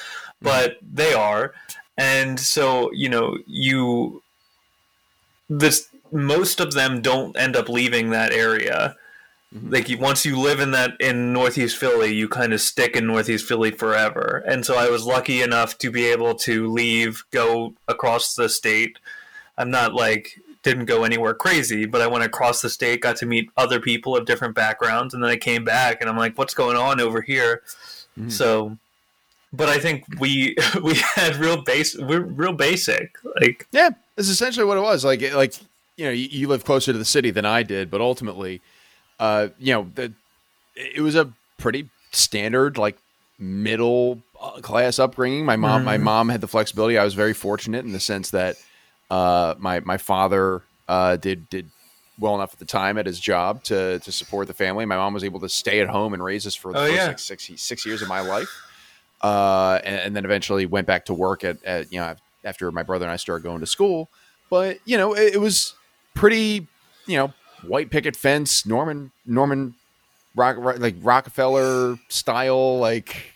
but they are, and so you know you this most of them don't end up leaving that area. Like you, once you live in that in Northeast Philly, you kind of stick in Northeast Philly forever. And so I was lucky enough to be able to leave, go across the state. I'm not like didn't go anywhere crazy, but I went across the state, got to meet other people of different backgrounds, and then I came back and I'm like, what's going on over here? Mm-hmm. So, but I think we we had real base, we're real basic. Like, Yeah, that's essentially what it was. Like, like you know, you, you live closer to the city than I did, but ultimately, uh, you know, the, it was a pretty standard, like middle uh, class upbringing. My mom, my mom had the flexibility. I was very fortunate in the sense that uh, my my father uh, did did well enough at the time at his job to to support the family. My mom was able to stay at home and raise us for the Oh, first yeah. like six six years of my life uh, and, and then eventually went back to work at, at you know after my brother and I started going to school. But you know, it, it was pretty you know white picket fence, Norman Norman rock, rock- like Rockefeller style like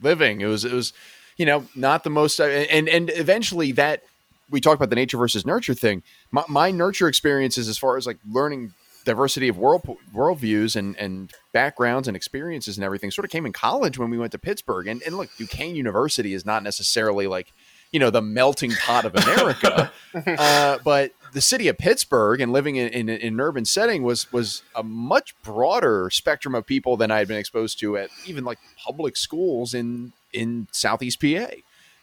living. It was it was you know not the most and and eventually that we talked about the nature versus nurture thing. My, my nurture experiences as far as like learning diversity of world worldviews and and backgrounds and experiences and everything sort of came in college when we went to Pittsburgh. And and look, Duquesne University is not necessarily like you know the melting pot of America, uh, but the city of Pittsburgh and living in, in, in an urban setting was was a much broader spectrum of people than I had been exposed to at even like public schools in in Southeast PA,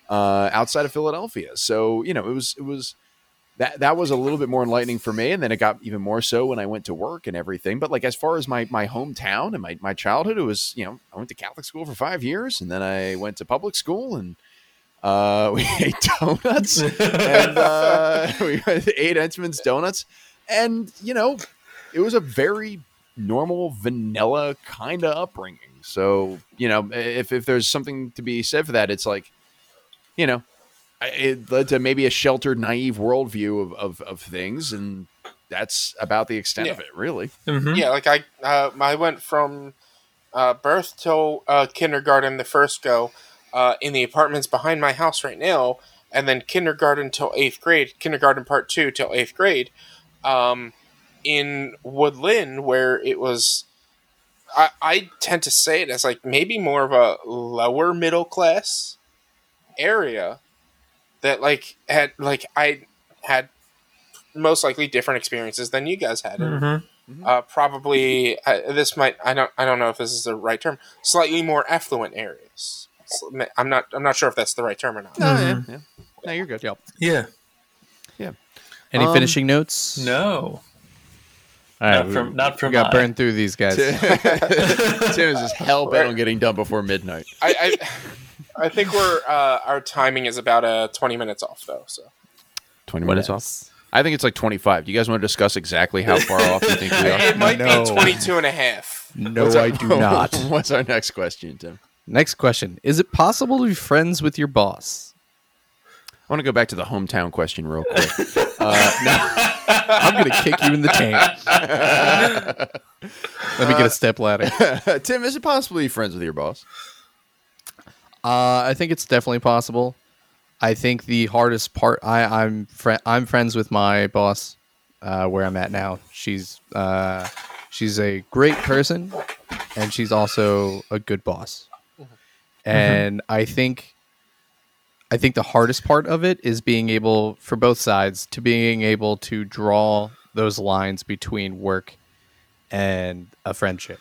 uh, outside of Philadelphia. So you know it was it was that that was a little bit more enlightening for me and then it got even more so when i went to work and everything. But like as far as my my hometown and my, my childhood it was you know i went to catholic school for five years and then i went to public school and uh, we ate donuts and uh, we ate Entenmann's donuts. And you know it was a very normal vanilla kind of upbringing. So you know if, if there's something to be said for that it's like you know it led to maybe a sheltered, naive worldview of, of, of things, and that's about the extent of it, really. mhm. Yeah, like I, uh, I went from uh, birth till uh, kindergarten the first go uh, in the apartments behind my house right now, and then kindergarten till eighth grade, kindergarten part two till eighth grade, um, in Woodlynne, where it was. I, I tend to say it as like maybe more of a lower middle class area that like had like I had most likely different experiences than you guys had. and Mhm. uh, probably uh, this might I don't I don't know if this is the right term. Slightly more affluent areas. I'm not I'm not sure if that's the right term or not. Oh, yeah, yeah. No, you're good. Yep. Yeah. Yeah. Any Um, finishing notes? No. All right, Not from- not from we got mine. burned through these guys. Tim is just hell bent on getting done before midnight. I, I I think we're uh, our timing is about uh, 20 minutes off though. So 20 minutes off. I think it's like 25. Do you guys want to discuss exactly how far off you think we are? it might No. be 22 and a half. No, our- I do not. What's our next question, Tim? Next question: Is it possible to be friends with your boss? I want to go back to the hometown question real quick. I'm gonna kick you in the tank. Let me get a step ladder. Tim, is it possible to be friends with your boss? Uh, I think it's definitely possible. I think the hardest part. I, I'm fri I'm friends with my boss, uh, where I'm at now. She's uh, she's a great person, and she's also a good boss. And I think, I think the hardest part of it is being able, for both sides, to being able to draw those lines between work and a friendship.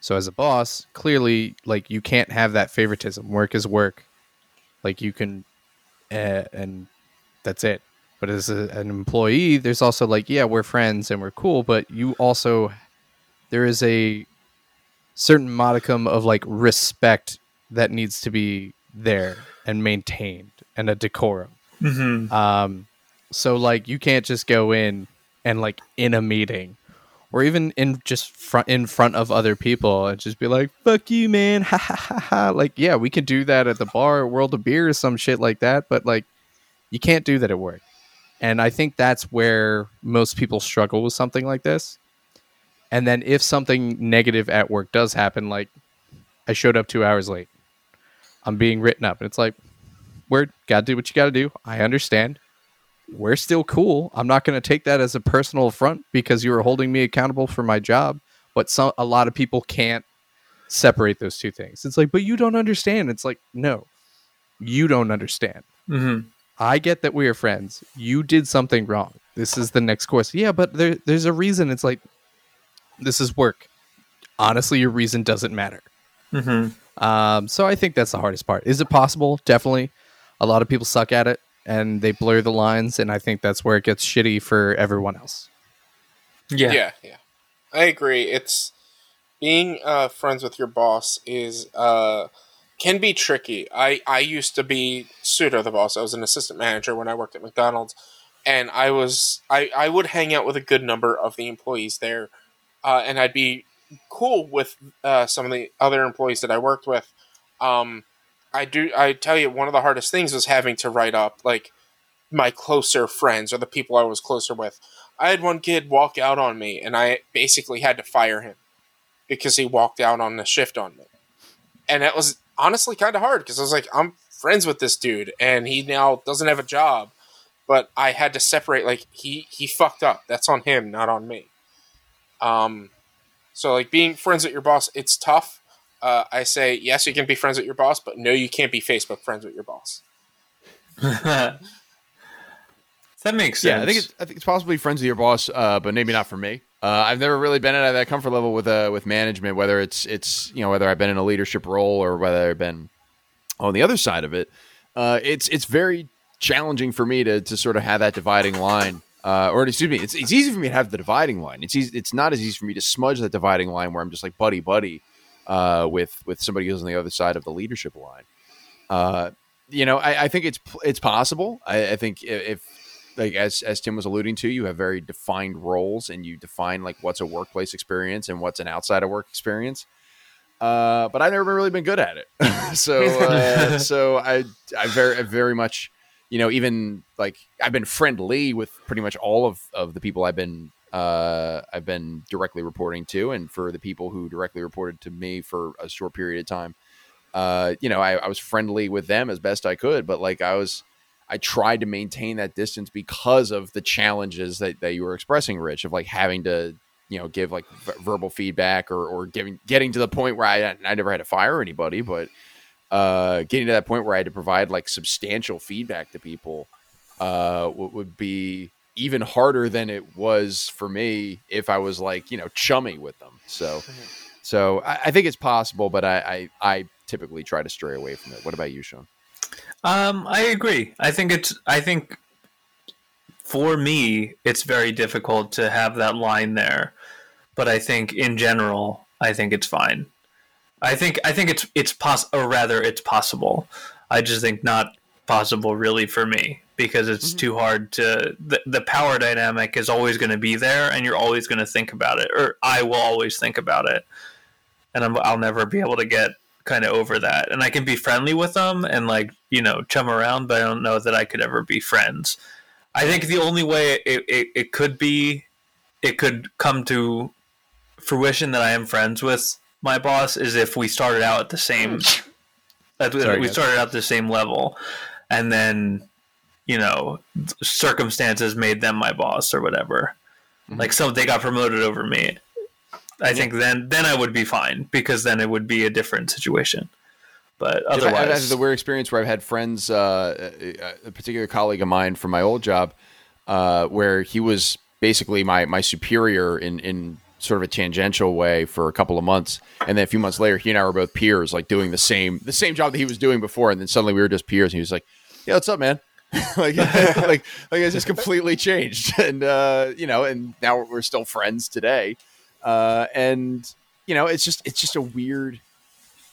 So as a boss, clearly, like you can't have that favoritism. Work is work. Like you can, uh, and that's it. But as a, an employee, there's also like, yeah, we're friends and we're cool, but you also there is a certain modicum of like respect that needs to be there and maintained and a decorum. hmm Um, so like you can't just go in and like in a meeting or even in just front in front of other people and just be like, "Fuck you, man!" Ha ha ha. Like, yeah, we can do that at the bar, World of Beer, or some shit like that. But like, you can't do that at work. And I think that's where most people struggle with something like this. And then if something negative at work does happen, like I showed up two hours late, I'm being written up, and it's like, word, gotta do what you gotta do. I understand. We're still cool. I'm not gonna take that as a personal affront because you were holding me accountable for my job. But some a lot of people can't separate those two things. It's like, but you don't understand. It's like, no, you don't understand. hmm I get that we are friends. You did something wrong. This is the next course. Yeah, but there, there's a reason. It's like, this is work. Honestly, your reason doesn't matter. hmm Um, so I think that's the hardest part. Is it possible? Definitely. A lot of people suck at it and they blur the lines, and I think that's where it gets shitty for everyone else. Yeah. Yeah, yeah. I agree. It's being uh, friends with your boss is uh, can be tricky. I I used to be pseudo the boss. I was an assistant manager when I worked at McDonald's, and I was I I would hang out with a good number of the employees there, uh, and I'd be cool with uh, some of the other employees that I worked with. Um, I do. I tell you, one of the hardest things was having to write up like my closer friends or the people I was closer with. I had one kid walk out on me, and I basically had to fire him because he walked out on the shift on me. And that was honestly kind of hard because I was like, I'm friends with this dude, and he now doesn't have a job. But I had to separate. Like he he fucked up. That's on him, not on me. Um, so like being friends with your boss, it's tough. Uh, I say yes, you can be friends with your boss, but no, you can't be Facebook friends with your boss. that makes sense. Yeah, I think it's I think it's possibly friends with your boss, uh, but maybe not for me. Uh, I've never really been at that comfort level with uh, with management, whether it's it's you know whether I've been in a leadership role or whether I've been on the other side of it. Uh, it's it's very challenging for me to to sort of have that dividing line. Uh, or excuse me, it's, it's easy for me to have the dividing line. It's easy, it's not as easy for me to smudge that dividing line where I'm just like buddy buddy uh, with with somebody who's on the other side of the leadership line. Uh, you know, I, I think it's it's possible. I, I think if like as as Tim was alluding to, you have very defined roles and you define like what's a workplace experience and what's an outside of work experience. Uh, but I've never really been good at it. so uh, so I I very I very much you know even like I've been friendly with pretty much all of of the people I've been uh I've been directly reporting to and for the people who directly reported to me for a short period of time. Uh you know I, I was friendly with them as best I could but like I was I tried to maintain that distance because of the challenges that, that you were expressing, Rich, of like having to, you know, give like v- verbal feedback or, or giving, getting to the point where I, I never had to fire anybody, but uh, getting to that point where I had to provide like substantial feedback to people uh, would, would be even harder than it was for me if I was like, you know, chummy with them. So, so I, I think it's possible, but I, I, I typically try to stray away from it. What about you, Sean? Um, I agree. I think it's. I think for me, it's very difficult to have that line there, but I think in general, I think it's fine. I think. I think it's. It's poss. Or rather, it's possible. I just think not possible really for me because it's mm-hmm. too hard to. The, the power dynamic is always going to be there, and you're always going to think about it, or I will always think about it, and I'm, I'll never be able to get kind of over that. And I can be friendly with them and like you know chum around, but I don't know that I could ever be friends. I think the only way it, it, it could be, it could come to fruition that I am friends with my boss is if we started out at the same, we- Sorry, we guys. started at the same level, and then you know circumstances made them my boss or whatever. Like so, they got promoted over me. I think then then I would be fine because then it would be a different situation. But I've had- I've had otherwise, the weird experience where I've had friends, uh, a a particular colleague of mine from my old job, uh, where he was basically my my superior in in sort of a tangential way for a couple of months, and then a few months later, he and I were both peers, like doing the same the same job that he was doing before, and then suddenly we were just peers, and he was like, "Yeah, what's up, man?" like, like, like it's just completely changed, and uh, you know, and now we're still friends today, uh, and you know, it's just it's just a weird.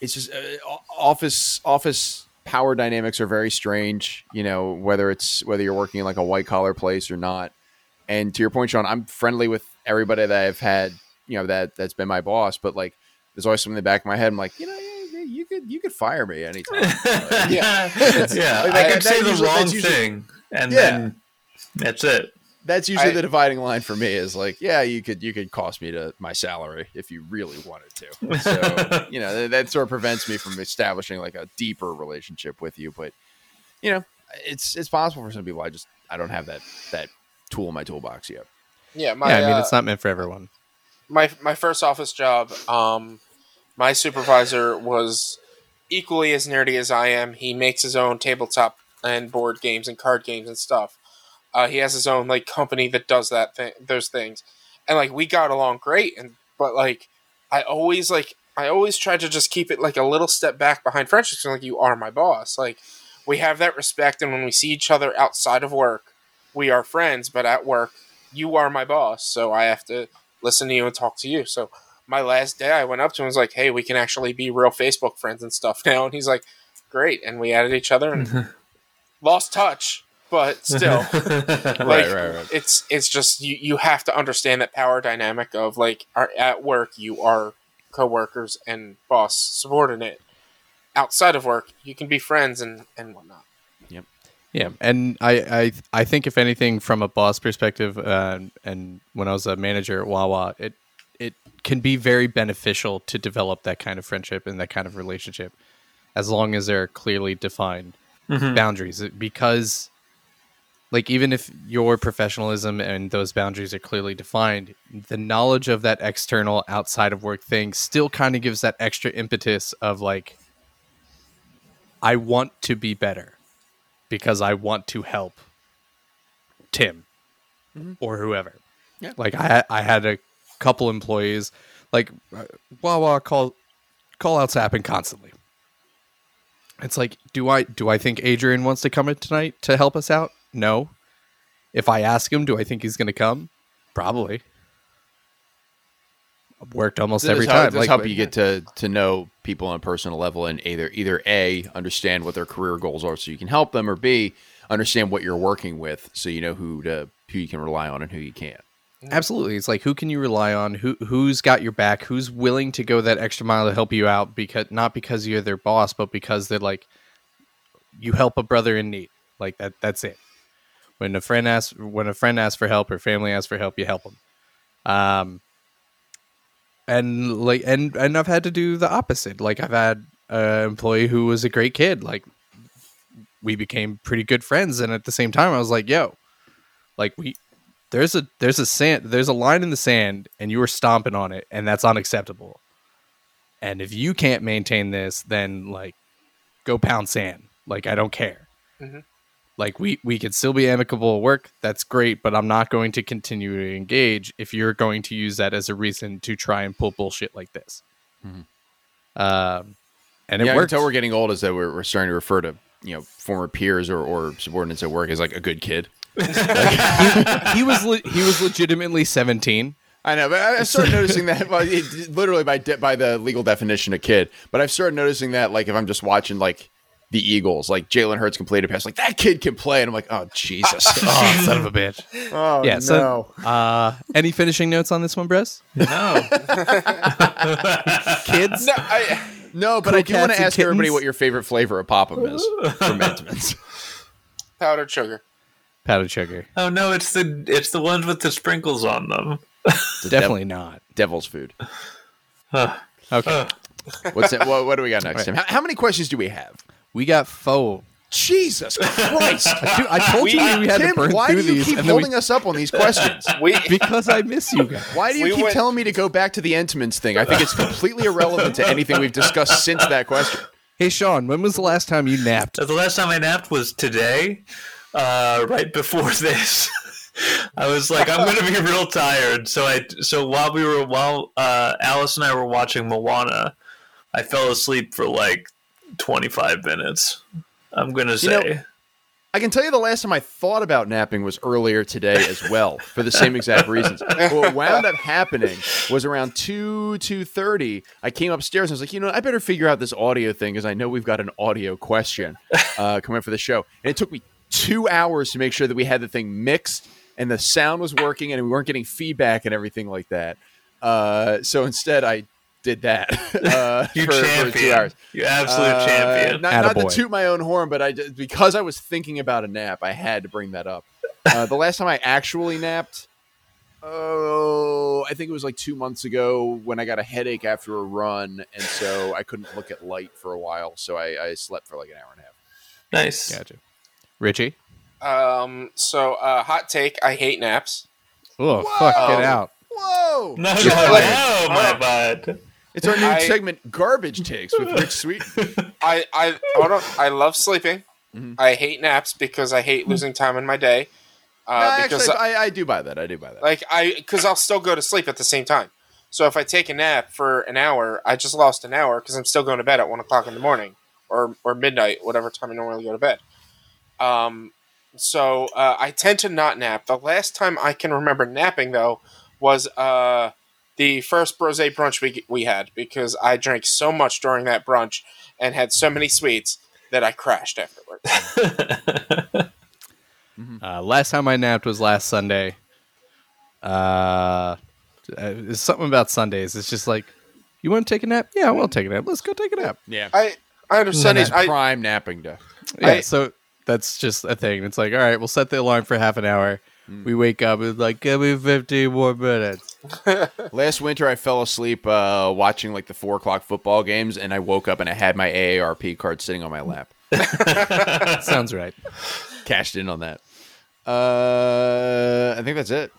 It's just uh, office office power dynamics are very strange. You know, whether it's whether you're working in like a white collar place or not. And to your point, Sean, I'm friendly with everybody that I've had. You know that that's been my boss, but like, there's always something in the back of my head. I'm like, you know, yeah, you could you could fire me anytime. yeah, yeah. Like, I that- could say the usually- wrong that's usually- thing, and Yeah. then that's it. that's usually I- the dividing line for me is like yeah you could you could cost me to my salary if you really wanted to so you know that, that sort of prevents me from establishing like a deeper relationship with you but you know it's it's possible for some people i just i don't have that that tool in my toolbox yet Yeah, my yeah, I mean, uh, it's not meant for everyone. my my first office job, um, my supervisor was equally as nerdy as I am. He makes his own tabletop and board games and card games and stuff. Uh, he has his own like company that does that thing, those things, and like we got along great. And but like I always like I always try to just keep it like a little step back behind friendships. Like you are my boss. Like we have that respect, and when we see each other outside of work, we are friends. But at work, you are my boss, so I have to listen to you and talk to you. So my last day, I went up to him and was like, "Hey, we can actually be real Facebook friends and stuff now." And he's like, "Great," and we added each other and lost touch, but still, right like, right right it's it's just you you have to understand that power dynamic of like are, at work you are coworkers and boss subordinate. Outside of work, you can be friends and and whatnot. Yep. Yeah, and I, I, I think if anything, from a boss perspective, uh, and when I was a manager at Wawa, it, it can be very beneficial to develop that kind of friendship and that kind of relationship, as long as there are clearly defined mm-hmm. boundaries. Because, like, even if your professionalism and those boundaries are clearly defined, the knowledge of that external, outside of work thing still kind of gives that extra impetus of like, I want to be better because I want to help Tim mm-hmm. or whoever. Yeah. Like I I had a couple employees like Wawa call call outs happen constantly. It's like do I do I think Adrian wants to come in tonight to help us out? No. If I ask him, do I think he's going to come? Probably. Worked almost Does every help, time. does Like help you get to to know people on a personal level and either either a understand what their career goals are so you can help them or b understand what you're working with so you know who to who you can rely on and who you can't Absolutely. It's like who can you rely on? Who who's got your back? Who's willing to go that extra mile to help you out because not because you're their boss, but because they're like you help a brother in need. Like that that's it. When a friend asks when a friend asks for help or family asks for help, you help them. Um and like and and I've had to do the opposite. Like I've had an employee who was a great kid. Like we became pretty good friends and at the same time I was like, yo, like we there's a there's a sand there's a line in the sand and you were stomping on it and that's unacceptable. And if you can't maintain this then like go pound sand. Like i don't care. Mhm. like we we could still be amicable at work. That's great but i'm not going to continue to engage if you're going to use that as a reason to try and pull bullshit like this. Mhm. um and it yeah, I can worked tell we're getting old is that we're, we're starting to refer to you know former peers or, or subordinates at work as like a good kid he was le- he was legitimately 17 I know, but I I started noticing that well, it, literally by de- by the legal definition, a kid. But I've started noticing that, like, if I'm just watching like the Eagles, like Jalen Hurts completed a pass, like that kid can play, and I'm like, oh Jesus, oh son of a bitch oh yeah so uh any finishing notes on this one bress No. kids No, I, no, but Cool I do want to and ask everybody what your favorite flavor of Pop'em is from Entenmann's. powdered sugar. Powdered sugar Oh no, it's the it's the ones with the sprinkles on them. It's a definitely not devil's food. Huh. okay What's that? What, what do we got next, Tim? How, how many questions do we have? we got faux Jesus Christ, Dude, i told you we had to Tim! burn Why through do you these keep and then we, holding us up on these questions? We because i miss you guys Why do you We keep went- telling me to go back to the Entenmann's thing? I think it's completely irrelevant to anything we've discussed since that question. hey sean when was the last time you napped The last time I napped was today, uh, right before this. I was like, I'm gonna be real tired. So I so while we were while uh, Alice and I were watching Moana, I fell asleep for like 25 minutes. I'm gonna say. know, I can tell you the last time I thought about napping was earlier today as well, for the same exact reasons. what wound up happening was around two two thirty. I came upstairs and I was like, you know, I better figure out this audio thing because I know we've got an audio question uh, coming up for the show, and it took me two hours to make sure that we had the thing mixed and the sound was working and we weren't getting feedback and everything like that. Uh, so instead, I did that uh, You for, for two champion. hours. You absolute Uh, champion. Not, not to toot my own horn, but I because I was thinking about a nap, I had to bring that up. Uh, the last time I actually napped, oh, I think it was like two months ago when I got a headache after a run, and so I couldn't look at light for a while, so I, I slept for like an hour and a half. Nice. Gotcha. Richie. Um, so uh, hot take: I hate naps. Oh fuck! Get Um, out. Whoa! No, no, Just no, like- my bud. It's our new I- segment, Garbage Takes with Rich Sweet. I I hold on. I love sleeping. Mhm. I hate naps because I hate losing time in my day. Uh, No, because actually, I, I do buy that. I do buy that. like I because I'll still go to sleep at the same time. So if I take a nap for an hour, I just lost an hour because I'm still going to bed at one o'clock in the morning or or midnight, whatever time I normally go to bed. Um, so uh, I tend to not nap. The last time I can remember napping though was uh the first brose brunch we we had because I drank so much during that brunch and had so many sweets that I crashed afterwards. Uh, last time I napped was last Sunday. Uh, it's something about Sundays. It's just like, you want to take a nap? Yeah, I will take a nap. Let's go take a nap. yeah. I I understand. Sunday's I, prime napping day. Yeah, I- so that's just a thing. It's like, all right, we'll set the alarm for half an hour. We wake up, it's like, give me 15 more minutes. Last winter, I fell asleep uh, watching like the four o'clock football games, and I woke up and I had my AARP card sitting on my lap. Sounds right. Cashed in on that. Uh, I think that's it.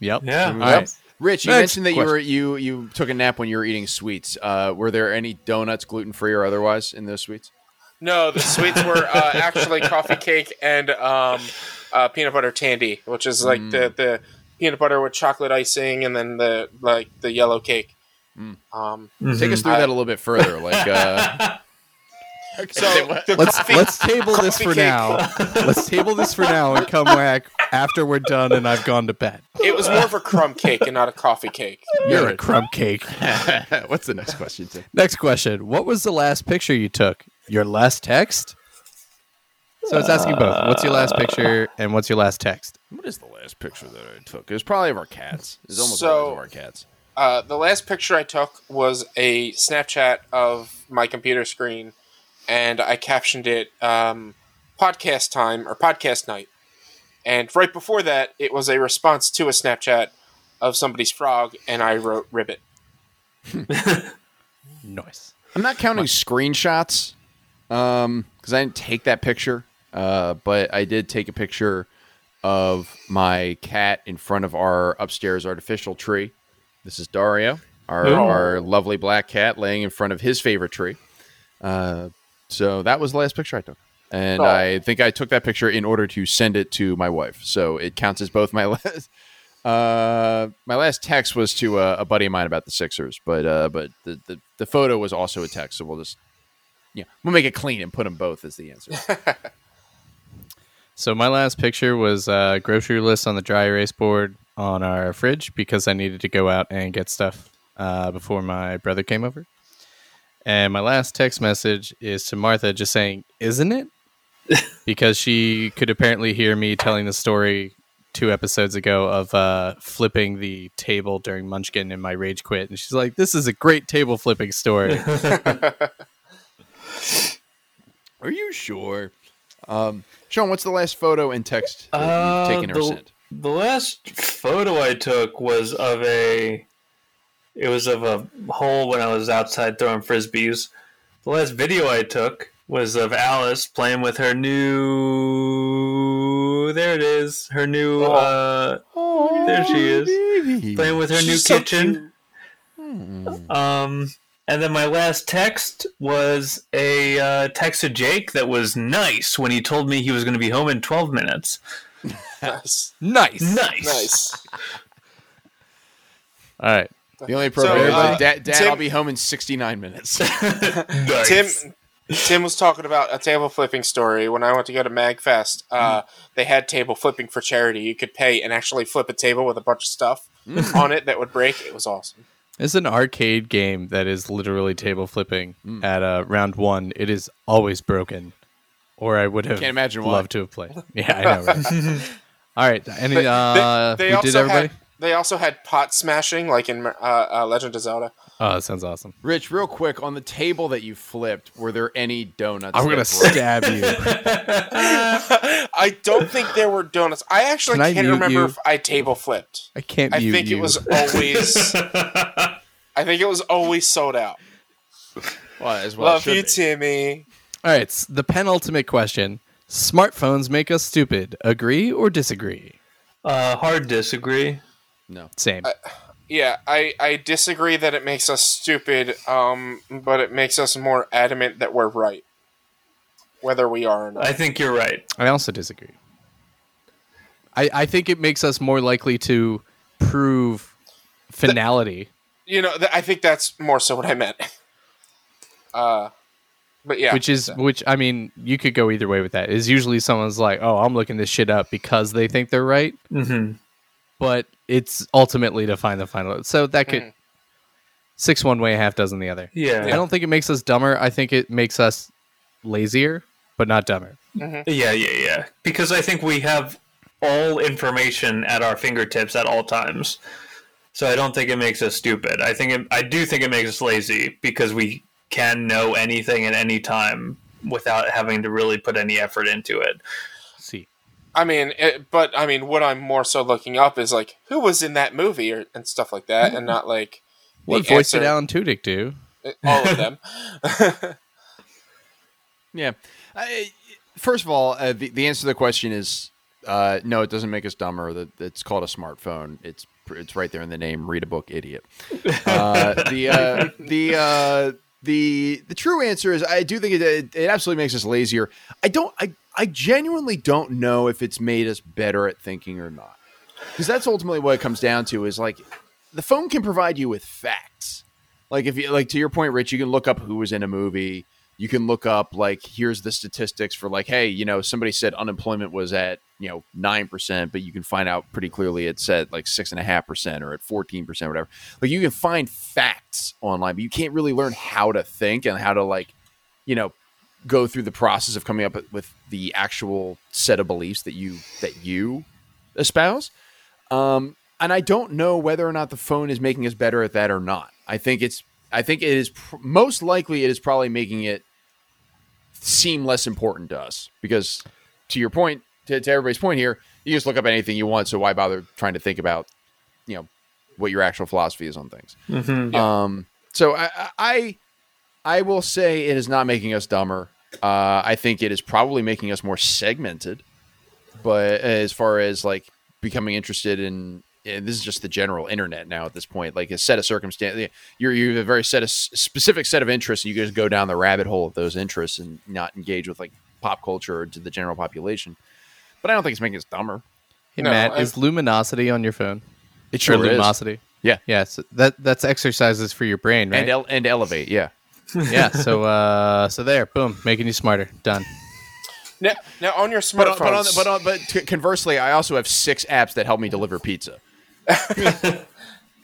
Yep. Yeah. All right. Rich, you Next mentioned that you were you you took a nap when you were eating sweets. Uh, were there any donuts, gluten free or otherwise, in those sweets? No, the sweets were uh, actually coffee cake and um, uh, peanut butter tandy, which is like the, the peanut butter with chocolate icing, and then the like the yellow cake. Um, Take us through I- that a little bit further. Like, uh, so Let's coffee- let's table this for cake. now. Let's table this for now and come back after we're done and I've gone to bed. It was more of a crumb cake and not a coffee cake. You're a crumb cake. what's the next question? Tim? Next question. What was the last picture you took? Your last text? So it's asking both. What's your last picture and what's your last text? What is the last picture that I took? It was probably of our cats. It's almost So- always of our cats. Uh, the last picture I took was a Snapchat of my computer screen, and I captioned it um, "podcast time" or "podcast night." And right before that, it was a response to a Snapchat of somebody's frog, and I wrote "ribbit." Nice. I'm not counting screenshots um because I didn't take that picture. Uh, but I did take a picture of my cat in front of our upstairs artificial tree. This is Dario, our, Oh. our lovely black cat, laying in front of his favorite tree. Uh, so that was the last picture I took. And Oh. I think I took that picture in order to send it to my wife. So it counts as both my last. Uh, my last text was to a, a buddy of mine about the Sixers, but uh, but the, the the photo was also a text, so we'll just yeah, we'll make it clean and put them both as the answer. So my last picture was a grocery list on the dry erase board on our fridge because I needed to go out and get stuff uh, before my brother came over. And my last text message is to Martha just saying, Isn't it? because she could apparently hear me telling the story two episodes ago of uh, flipping the table during Munchkin in my Rage Quit. And she's like, This is a great table flipping story. Are you sure? Um, Sean, what's the last photo and text that Uh, you've taken or the, sent? the last photo I took was of a. It was of a hole when I was outside throwing frisbees. The last video I took was of Alice playing with her new. There it is. Her new. Oh. Uh, there she is. Playing with her new so kitchen. cute. Um, and then my last text was a uh, text to Jake that was nice when he told me he was going to be home in 12 minutes. Nice, nice. Nice. nice. All right. The only appropriate So, uh, Dad, Dad Tim- I'll be home in 69 minutes. Nice. Tim Tim was talking about a table flipping story. When I went to go to MagFest, uh, they had table flipping for charity. You could pay and actually flip a table with a bunch of stuff on it that would break. It was awesome. It's an arcade game that is literally table flipping at uh, round one. It is always broken, or I would have Can't imagine why. to have played. Yeah, I know. Right? All right, any They- uh, they we also did everybody. had they also had pot smashing, like in uh, uh, Legend of Zelda. Oh, that sounds awesome. Rich, real quick on the table that you flipped, were there any donuts? I'm gonna that broke? stab you. I don't think there were donuts. I actually Can can't mute remember you? if I table flipped. I can't. I mute think you. it was always. I think it was always sold out. Well, as well. Love you, be. Timmy. All right, s- the penultimate question: Smartphones make us stupid. Agree or disagree? Uh, hard disagree. No. Same. Yeah, I, I disagree that it makes us stupid, um, but it makes us more adamant that we're right, whether we are or not. I think you're right. I also disagree. I, I think it makes us more likely to prove finality. you know, th- I think that's more so what I meant. Uh, but yeah, which is which I mean, you could go either way with that. Is usually someone's like, "Oh, I'm looking this shit up because they think they're right," hmm but it's ultimately to find the final. So that could Mhm. six one way, half dozen the other. Yeah. I don't think it makes us dumber. I think it makes us lazier, but not dumber. Yeah, yeah, yeah. Because I think we have all information at our fingertips at all times. So I don't think it makes us stupid. I think it, I do think it makes us lazy because we can know anything at any time without having to really put any effort into it. See, I mean, it, but I mean, what I'm more so looking up is like who was in that movie or, and stuff like that, and not like what voice did Alan Tudyk do? all of them. Yeah. I, first of all, uh, the, the answer to the question is uh, no. It doesn't make us dumber. That it's called a smartphone. It's it's right there in the name. Read a book, idiot. Uh, the uh, the uh, the the true answer is I do think it, it, it absolutely makes us lazier. I don't. I I genuinely don't know if it's made us better at thinking or not. Because that's ultimately what it comes down to. Is like the phone can provide you with facts. Like if you like to your point, Rich, you can look up who was in a movie. You can look up like here's the statistics for like, hey, you know, somebody said unemployment was at you know nine percent, but you can find out pretty clearly it's at like six and a half percent or at fourteen percent, whatever. Like you can find facts online, but you can't really learn how to think and how to like, you know, go through the process of coming up with the actual set of beliefs that you that you espouse. Um, and I don't know whether or not the phone is making us better at that or not. I think it's I think it is pr- most likely it is probably making it seem less important to us because to your point to, to everybody's point here you just look up anything you want so why bother trying to think about you know what your actual philosophy is on things Mm-hmm. um so I, I I I will say it is not making us dumber uh I think it is probably making us more segmented but as far as like becoming interested in and this is just the general internet now at this point like a set of circumstances you're you have a very set of specific set of interests and you just go down the rabbit hole of those interests and not engage with like pop culture or to the general population but i don't think it's making us dumber Hey No, Matt, I- is Lumosity on your phone? it or Lumosity? Yeah. Yeah, so that that's exercises for your brain, right? and el- and elevate yeah yeah. So uh, so there, boom, making you smarter. Done. now, now on your but on, smartphones, but on, but on, but t- conversely i also have six apps that help me deliver pizza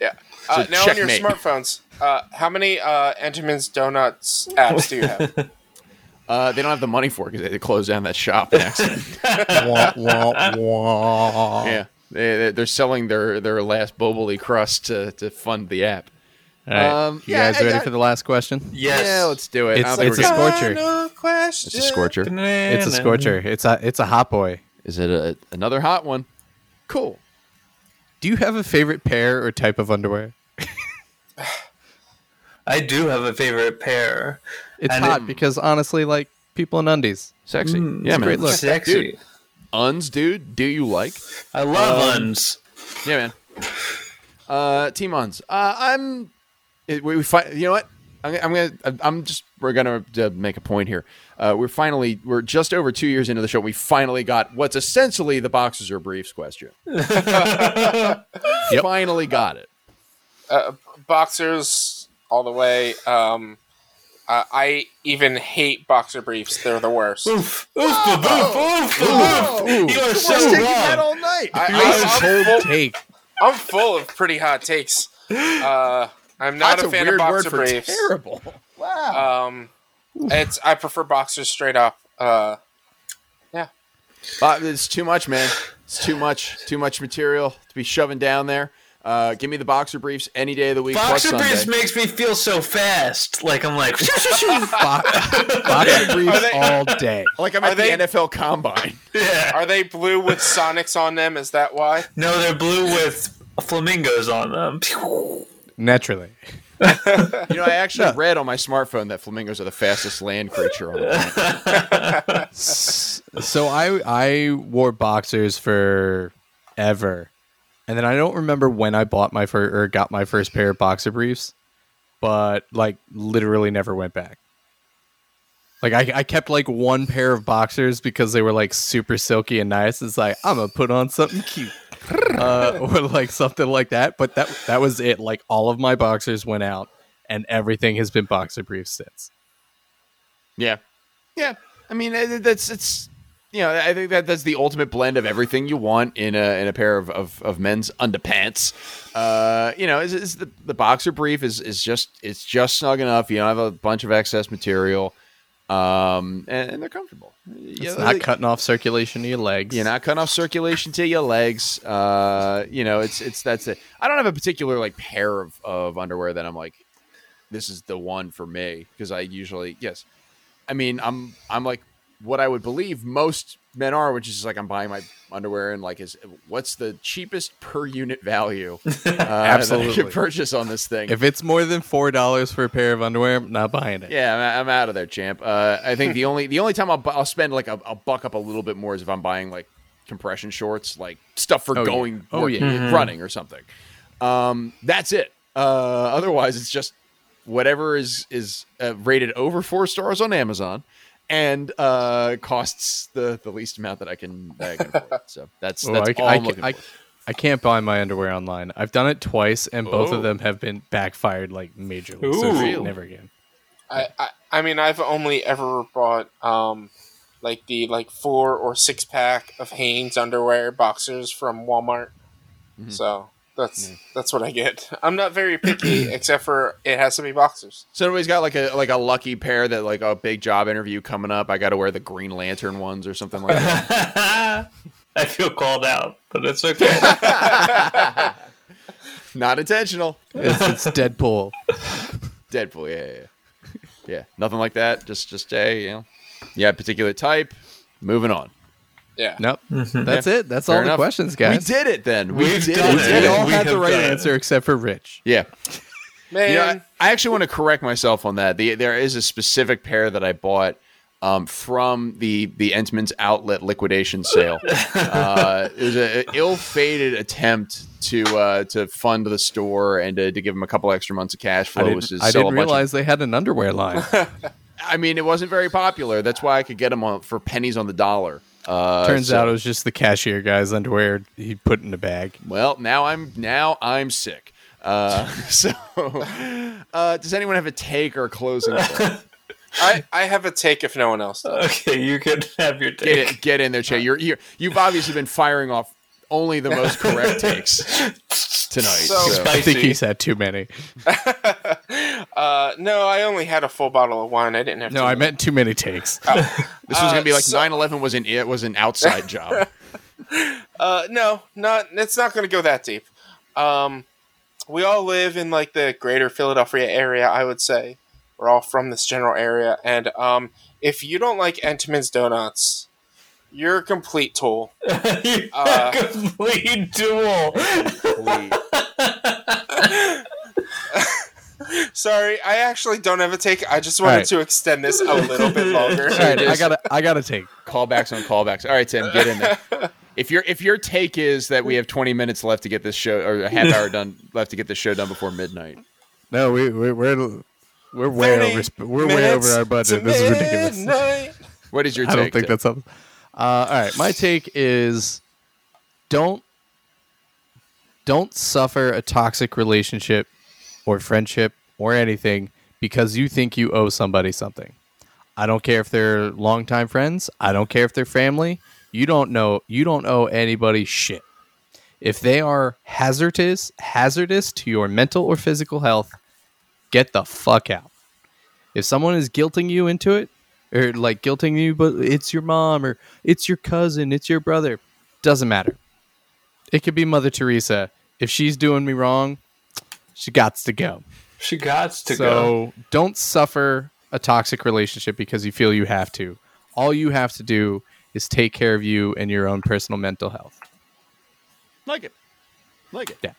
yeah. Uh, So now on your smartphones, uh, how many uh, Entenmann's Donuts apps do you have? uh, they don't have the money for it because they closed down that shop in accident. wah, wah, wah. Yeah, they, they're selling their their last Boboli crust to, to fund the app. All right. Um, you yeah, guys ready I- for the last question? Yes. Yeah, let's do it. It's it's a scorcher. Question. It's a scorcher. It's a scorcher. It's a it's a hot boy. Is it a, another hot one? Cool. Do you have a favorite pair or type of underwear? I do have a favorite pair. It's And hot it- because honestly, like people in undies. Sexy. Mm, yeah, man. great look. Sexy. Dude. Uns, dude. Do you like? I love Um, uns. Yeah, man. Uh, Team Uns. Uh, I'm. It, we, we fi- You know what? I'm, I'm gonna. I'm just. We're gonna uh, make a point here. Uh, we're finally. We're just over two years into the show. We finally got what's essentially the boxes or briefs question. Finally got it. Uh, boxers all the way. Um, Uh, I even hate boxer briefs. They're the worst. Oof, oof, oof, oof, oof, oof. You are so wrong. all night. I, Nice I, cold am full, take. I'm full of pretty hot takes. Uh, I'm not That's a a, fan weird of word boxer for briefs. terrible. Wow. Um, it's I prefer boxers straight up. Uh, But it's too much, man. It's too much. Too much material to be shoving down there. Uh, give me the boxer briefs any day of the week. Boxer Sunday. briefs makes me feel so fast. Like I'm like, Boxer briefs they- all day. like I'm Are at they- the NFL Combine. yeah. are they blue with Sonics on them? Is that why? No, they're blue with flamingos on them. Naturally. You know, I actually read on my smartphone that flamingos are the fastest land creature on the planet. So I I wore boxers for ever, and then I don't remember when I bought my first or got my first pair of boxer briefs, but like literally never went back. Like I, I kept like one pair of boxers because they were like super silky and nice. It's like I'm gonna put on something cute, uh, or like something like that. But that that was it. Like all of my boxers went out, and everything has been boxer briefs since. Yeah, yeah. I mean, that's it's. You know, I think that that's the ultimate blend of everything you want in a in a pair of, of, of men's underpants. Uh, you know, is, is the the boxer brief is is just it's just snug enough. You don't have a bunch of excess material, um, and, and they're comfortable. It's You know, not cutting off circulation to your legs. You're not cutting off circulation to your legs. Uh, you know, it's it's that's it. I don't have a particular like pair of, of underwear that I'm like, this is the one for me because I usually yes, I mean I'm I'm like what I would believe most men are, which is like I'm buying my underwear and like is what's the cheapest per unit value uh, that I Absolutely. purchase on this thing. If it's more than four dollars for a pair of underwear, I'm not buying it. Yeah, I'm, I'm out of there, champ. Uh, I think the only the only time I'll, I'll spend like a, I'll buck up a little bit more is if I'm buying like compression shorts, like stuff for Oh, yeah. going Oh, work- yeah. running or something. Um, that's it. Uh, otherwise, it's just whatever is is uh, rated over four stars on Amazon and uh, costs the the least amount that I can that I can afford. So that's Oh, that's I, all I, I'm looking I, for. I can't buy my underwear online. I've done it twice, and both Oh. of them have been backfired like majorly. Ooh. So Really? never again. I, I I mean I've only ever bought um like the like four or six pack of Hanes underwear boxers from Walmart. Mm-hmm. So that's that's what I get. I'm not very picky except for it has to be boxers. So everybody's got like a like a lucky pair that like a big job interview coming up. I got to wear the Green Lantern ones or something like that. I feel called out, but it's okay. Not intentional. It's, it's Deadpool. Deadpool, yeah, yeah, yeah. yeah. Nothing like that. Just, just a, you know, yeah, particular type. Moving on. Yeah. Nope. That's it. That's Fair all enough. the questions, guys. We did it then. We We've did done it. it. We all We had the right done it. answer except for Rich. Yeah. Man, You know, I, I actually want to correct myself on that. The, there is a specific pair that I bought um, from the the Entenmann's outlet liquidation sale. uh, it was an ill-fated attempt to uh, to fund the store and to, to give them a couple extra months of cash I flow. didn't, was to I didn't a bunch of- realize they had an underwear line. I mean, it wasn't very popular. That's why I could get them on, for pennies on the dollar. Uh, Turns so- out it was just the cashier guy's underwear he put in a bag. Well, now I'm now I'm sick. Uh, so, uh, does anyone have a take or a closing? thought? I, I have a take if no one else does. okay, you can have your get take. it, get in there, Che. You're, you're you've obviously been firing off only the most correct takes tonight. So- so- I think he's had too many. Uh, no, I only had a full bottle of wine. I didn't have. No, to I meant too many takes. This was gonna be uh, like so- 9/11 was an it was an outside job. Uh, no, not. It's not going to go that deep. Um, we all live in like the greater Philadelphia area. I would say we're all from this general area, and um, if you don't like Entenmann's donuts, you're a complete tool. You're Uh, a complete tool. Please. Sorry, I actually don't have a take. I just wanted Alright. to extend this a little bit longer. All right, I gotta, I gotta take. Callbacks on callbacks. All right, Tim, get in there. If your if your take is that we have 20 minutes left to get this show or a half hour done left to get this show done before midnight. No, we, we we're we're way over. We're way over our budget. This is ridiculous. What is your take? I don't think Tim? that's something. Uh, all right, my take is don't don't suffer a toxic relationship or friendship or anything because you think you owe somebody something. I don't care if they're longtime friends. I don't care if they're family. You don't know. You don't owe anybody shit. If they are hazardous, hazardous to your mental or physical health, get the fuck out. If someone is guilting you into it, or like guilting you, but it's your mom or it's your cousin, it's your brother, doesn't matter. It could be Mother Teresa. If she's doing me wrong, she gots to go. She got to so go. don't suffer a toxic relationship because you feel you have to. All you have to do is take care of you and your own personal mental health. Like it. Like it. Yeah.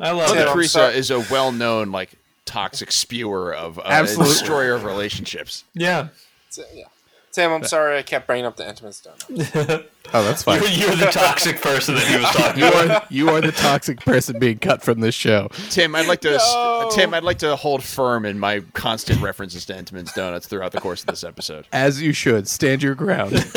I love Mother Yeah, Teresa is a well-known like toxic spewer of uh, Absolutely. destroyer of relationships. Yeah. So, yeah. Sam, I'm sorry I kept bringing up the Entenmann's donut. Oh, that's fine. You're, you're the toxic person that he was talking you about. are you are the toxic person being cut from this show. Tim, I'd like to No. Tim, I'd like to hold firm in my constant references to Entenmann's Donuts throughout the course of this episode. As you should. Stand your ground. it's,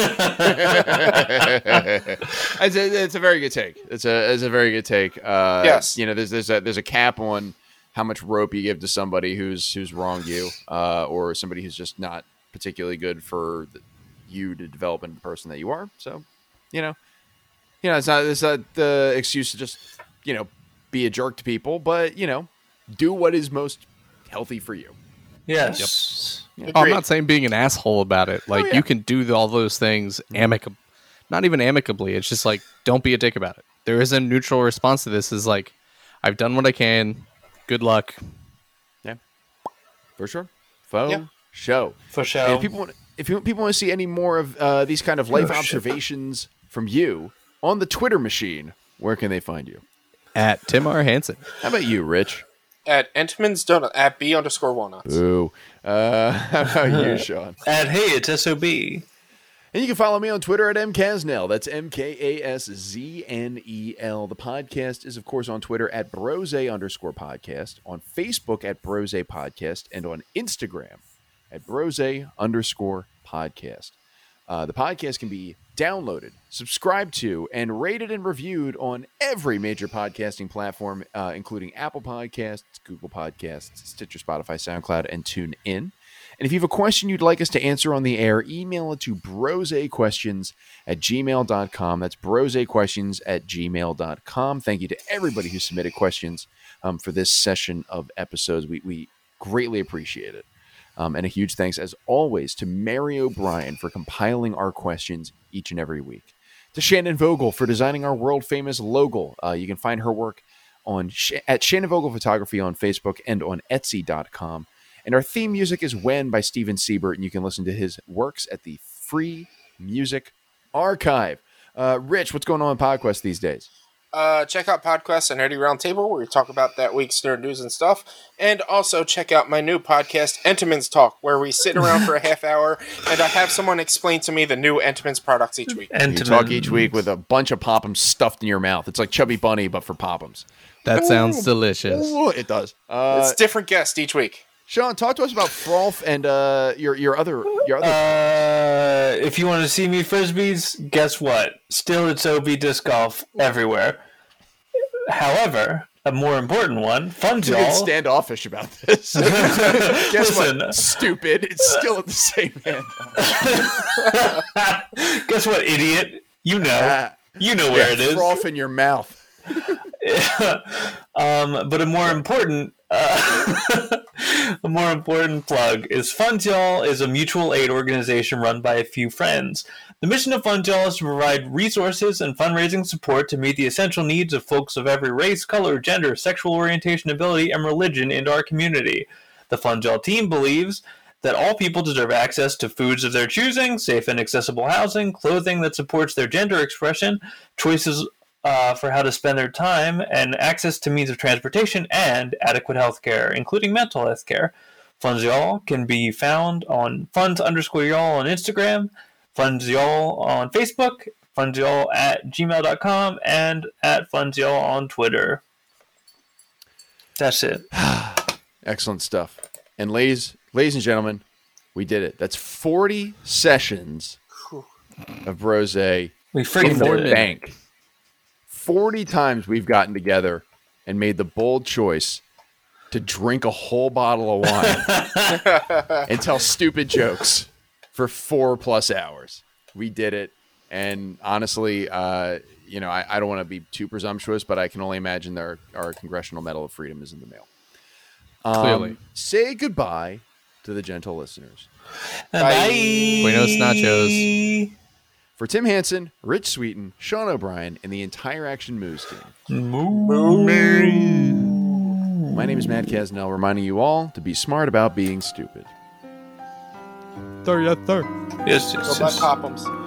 a, it's a very good take. It's a it's a very good take. Uh, Yes. you know, there's there's a there's a cap on how much rope you give to somebody who's who's wronged you, uh, or somebody who's just not particularly good for the, you to develop into the person that you are. So, you know, you know, it's not it's not the excuse to just you know be a jerk to people, but you know, do what is most healthy for you. Yes. Oh, I'm not saying being an asshole about it. Like oh, yeah. you can do all those things mm-hmm. amicably, not even amicably. It's just like don't be a dick about it. There is a neutral response to this. Is like I've done what I can. Good luck. Yeah, for sure. Faux Yeah. Show. For And sure. if people want, if you, people want to see any more of uh, these kind of life Oh, shit. observations from you on the Twitter machine, where can they find you? At Tim R Hansen. How about you, Rich? At Entenmann's Donut, at B underscore walnuts. Ooh. Uh, how about you, Sean? at hey, it's SOB. And you can follow me on Twitter at mkasznel. That's M K A S Z N E L. The podcast is, of course, on Twitter at brose underscore podcast, on Facebook at brose podcast, and on Instagram at brose underscore podcast. Uh, the podcast can be downloaded, subscribed to, and rated and reviewed on every major podcasting platform, uh, including Apple Podcasts, Google Podcasts, Stitcher, Spotify, SoundCloud, and TuneIn. And if you have a question you'd like us to answer on the air, email it to brosequestions at gmail.com. That's brosequestions at gmail.com. Thank you to everybody who submitted questions um, for this session of episodes. We, we greatly appreciate it. Um, and a huge thanks, as always, to Mary O'Brien for compiling our questions each and every week. To Shannon Vogel for designing our world famous logo. Uh, you can find her work on at Shannon Vogel Photography on Facebook and on Etsy.com. And our theme music is When by Steven Siebert, and you can listen to his works at the Free Music Archive. Uh, Rich, what's going on in PodQuest these days? Uh, check out Podquest and Nerdy Roundtable, where we talk about that week's nerd news and stuff. And also check out my new podcast, Entenmann's Talk, where we sit around for a half hour and I have someone explain to me the new Entenmann's products each week. And You talk each week with a bunch of pop'ems stuffed in your mouth. It's like Chubby Bunny, but for pop'ems. That sounds delicious. Ooh, it does. Uh, it's different guests each week. Sean, talk to us about Frolf and uh, your your other your other. Uh, if you want to see me frisbees, guess what? Still, it's OB disc golf everywhere. However, a more important one, fun you get standoffish about this. Guess Listen. what? Stupid. It's still at the same hand. Guess what, idiot? You know, Ah, you know where it is. Frolf in your mouth. um, but a more important, uh, a more important plug is Funds Y'all is a mutual aid organization run by a few friends. The mission of Funds Y'all is to provide resources and fundraising support to meet the essential needs of folks of every race, color, gender, sexual orientation, ability, and religion in our community. The Funds Y'all team believes that all people deserve access to foods of their choosing, safe and accessible housing, clothing that supports their gender expression, choices uh, for how to spend their time, and access to means of transportation and adequate health care, including mental health care. Funds Y'all can be found on funds underscore y'all on Instagram, funds y'all on Facebook, funds y'all at gmail.com, and at funds y'all on Twitter. That's it. Excellent stuff. And ladies, ladies and gentlemen, we did it. That's 40 sessions of rose. We freaking the did it. bank. 40 times we've gotten together and made the bold choice to drink a whole bottle of wine and tell stupid jokes for four plus hours. We did it, and honestly, uh, you know, I, I don't want to be too presumptuous, but I can only imagine our our Congressional Medal of Freedom is in the mail. Um, Clearly. say goodbye to the gentle listeners. Bye. Buenos nachos. For Tim Hansen, Rich Sweeten, Sean O'Brien, and the entire Action Moves team. My name is Matt Kasznel, reminding you all to be smart about being stupid. Third, yeah, third. Yes, Go yes, buy yes. Pop'ems.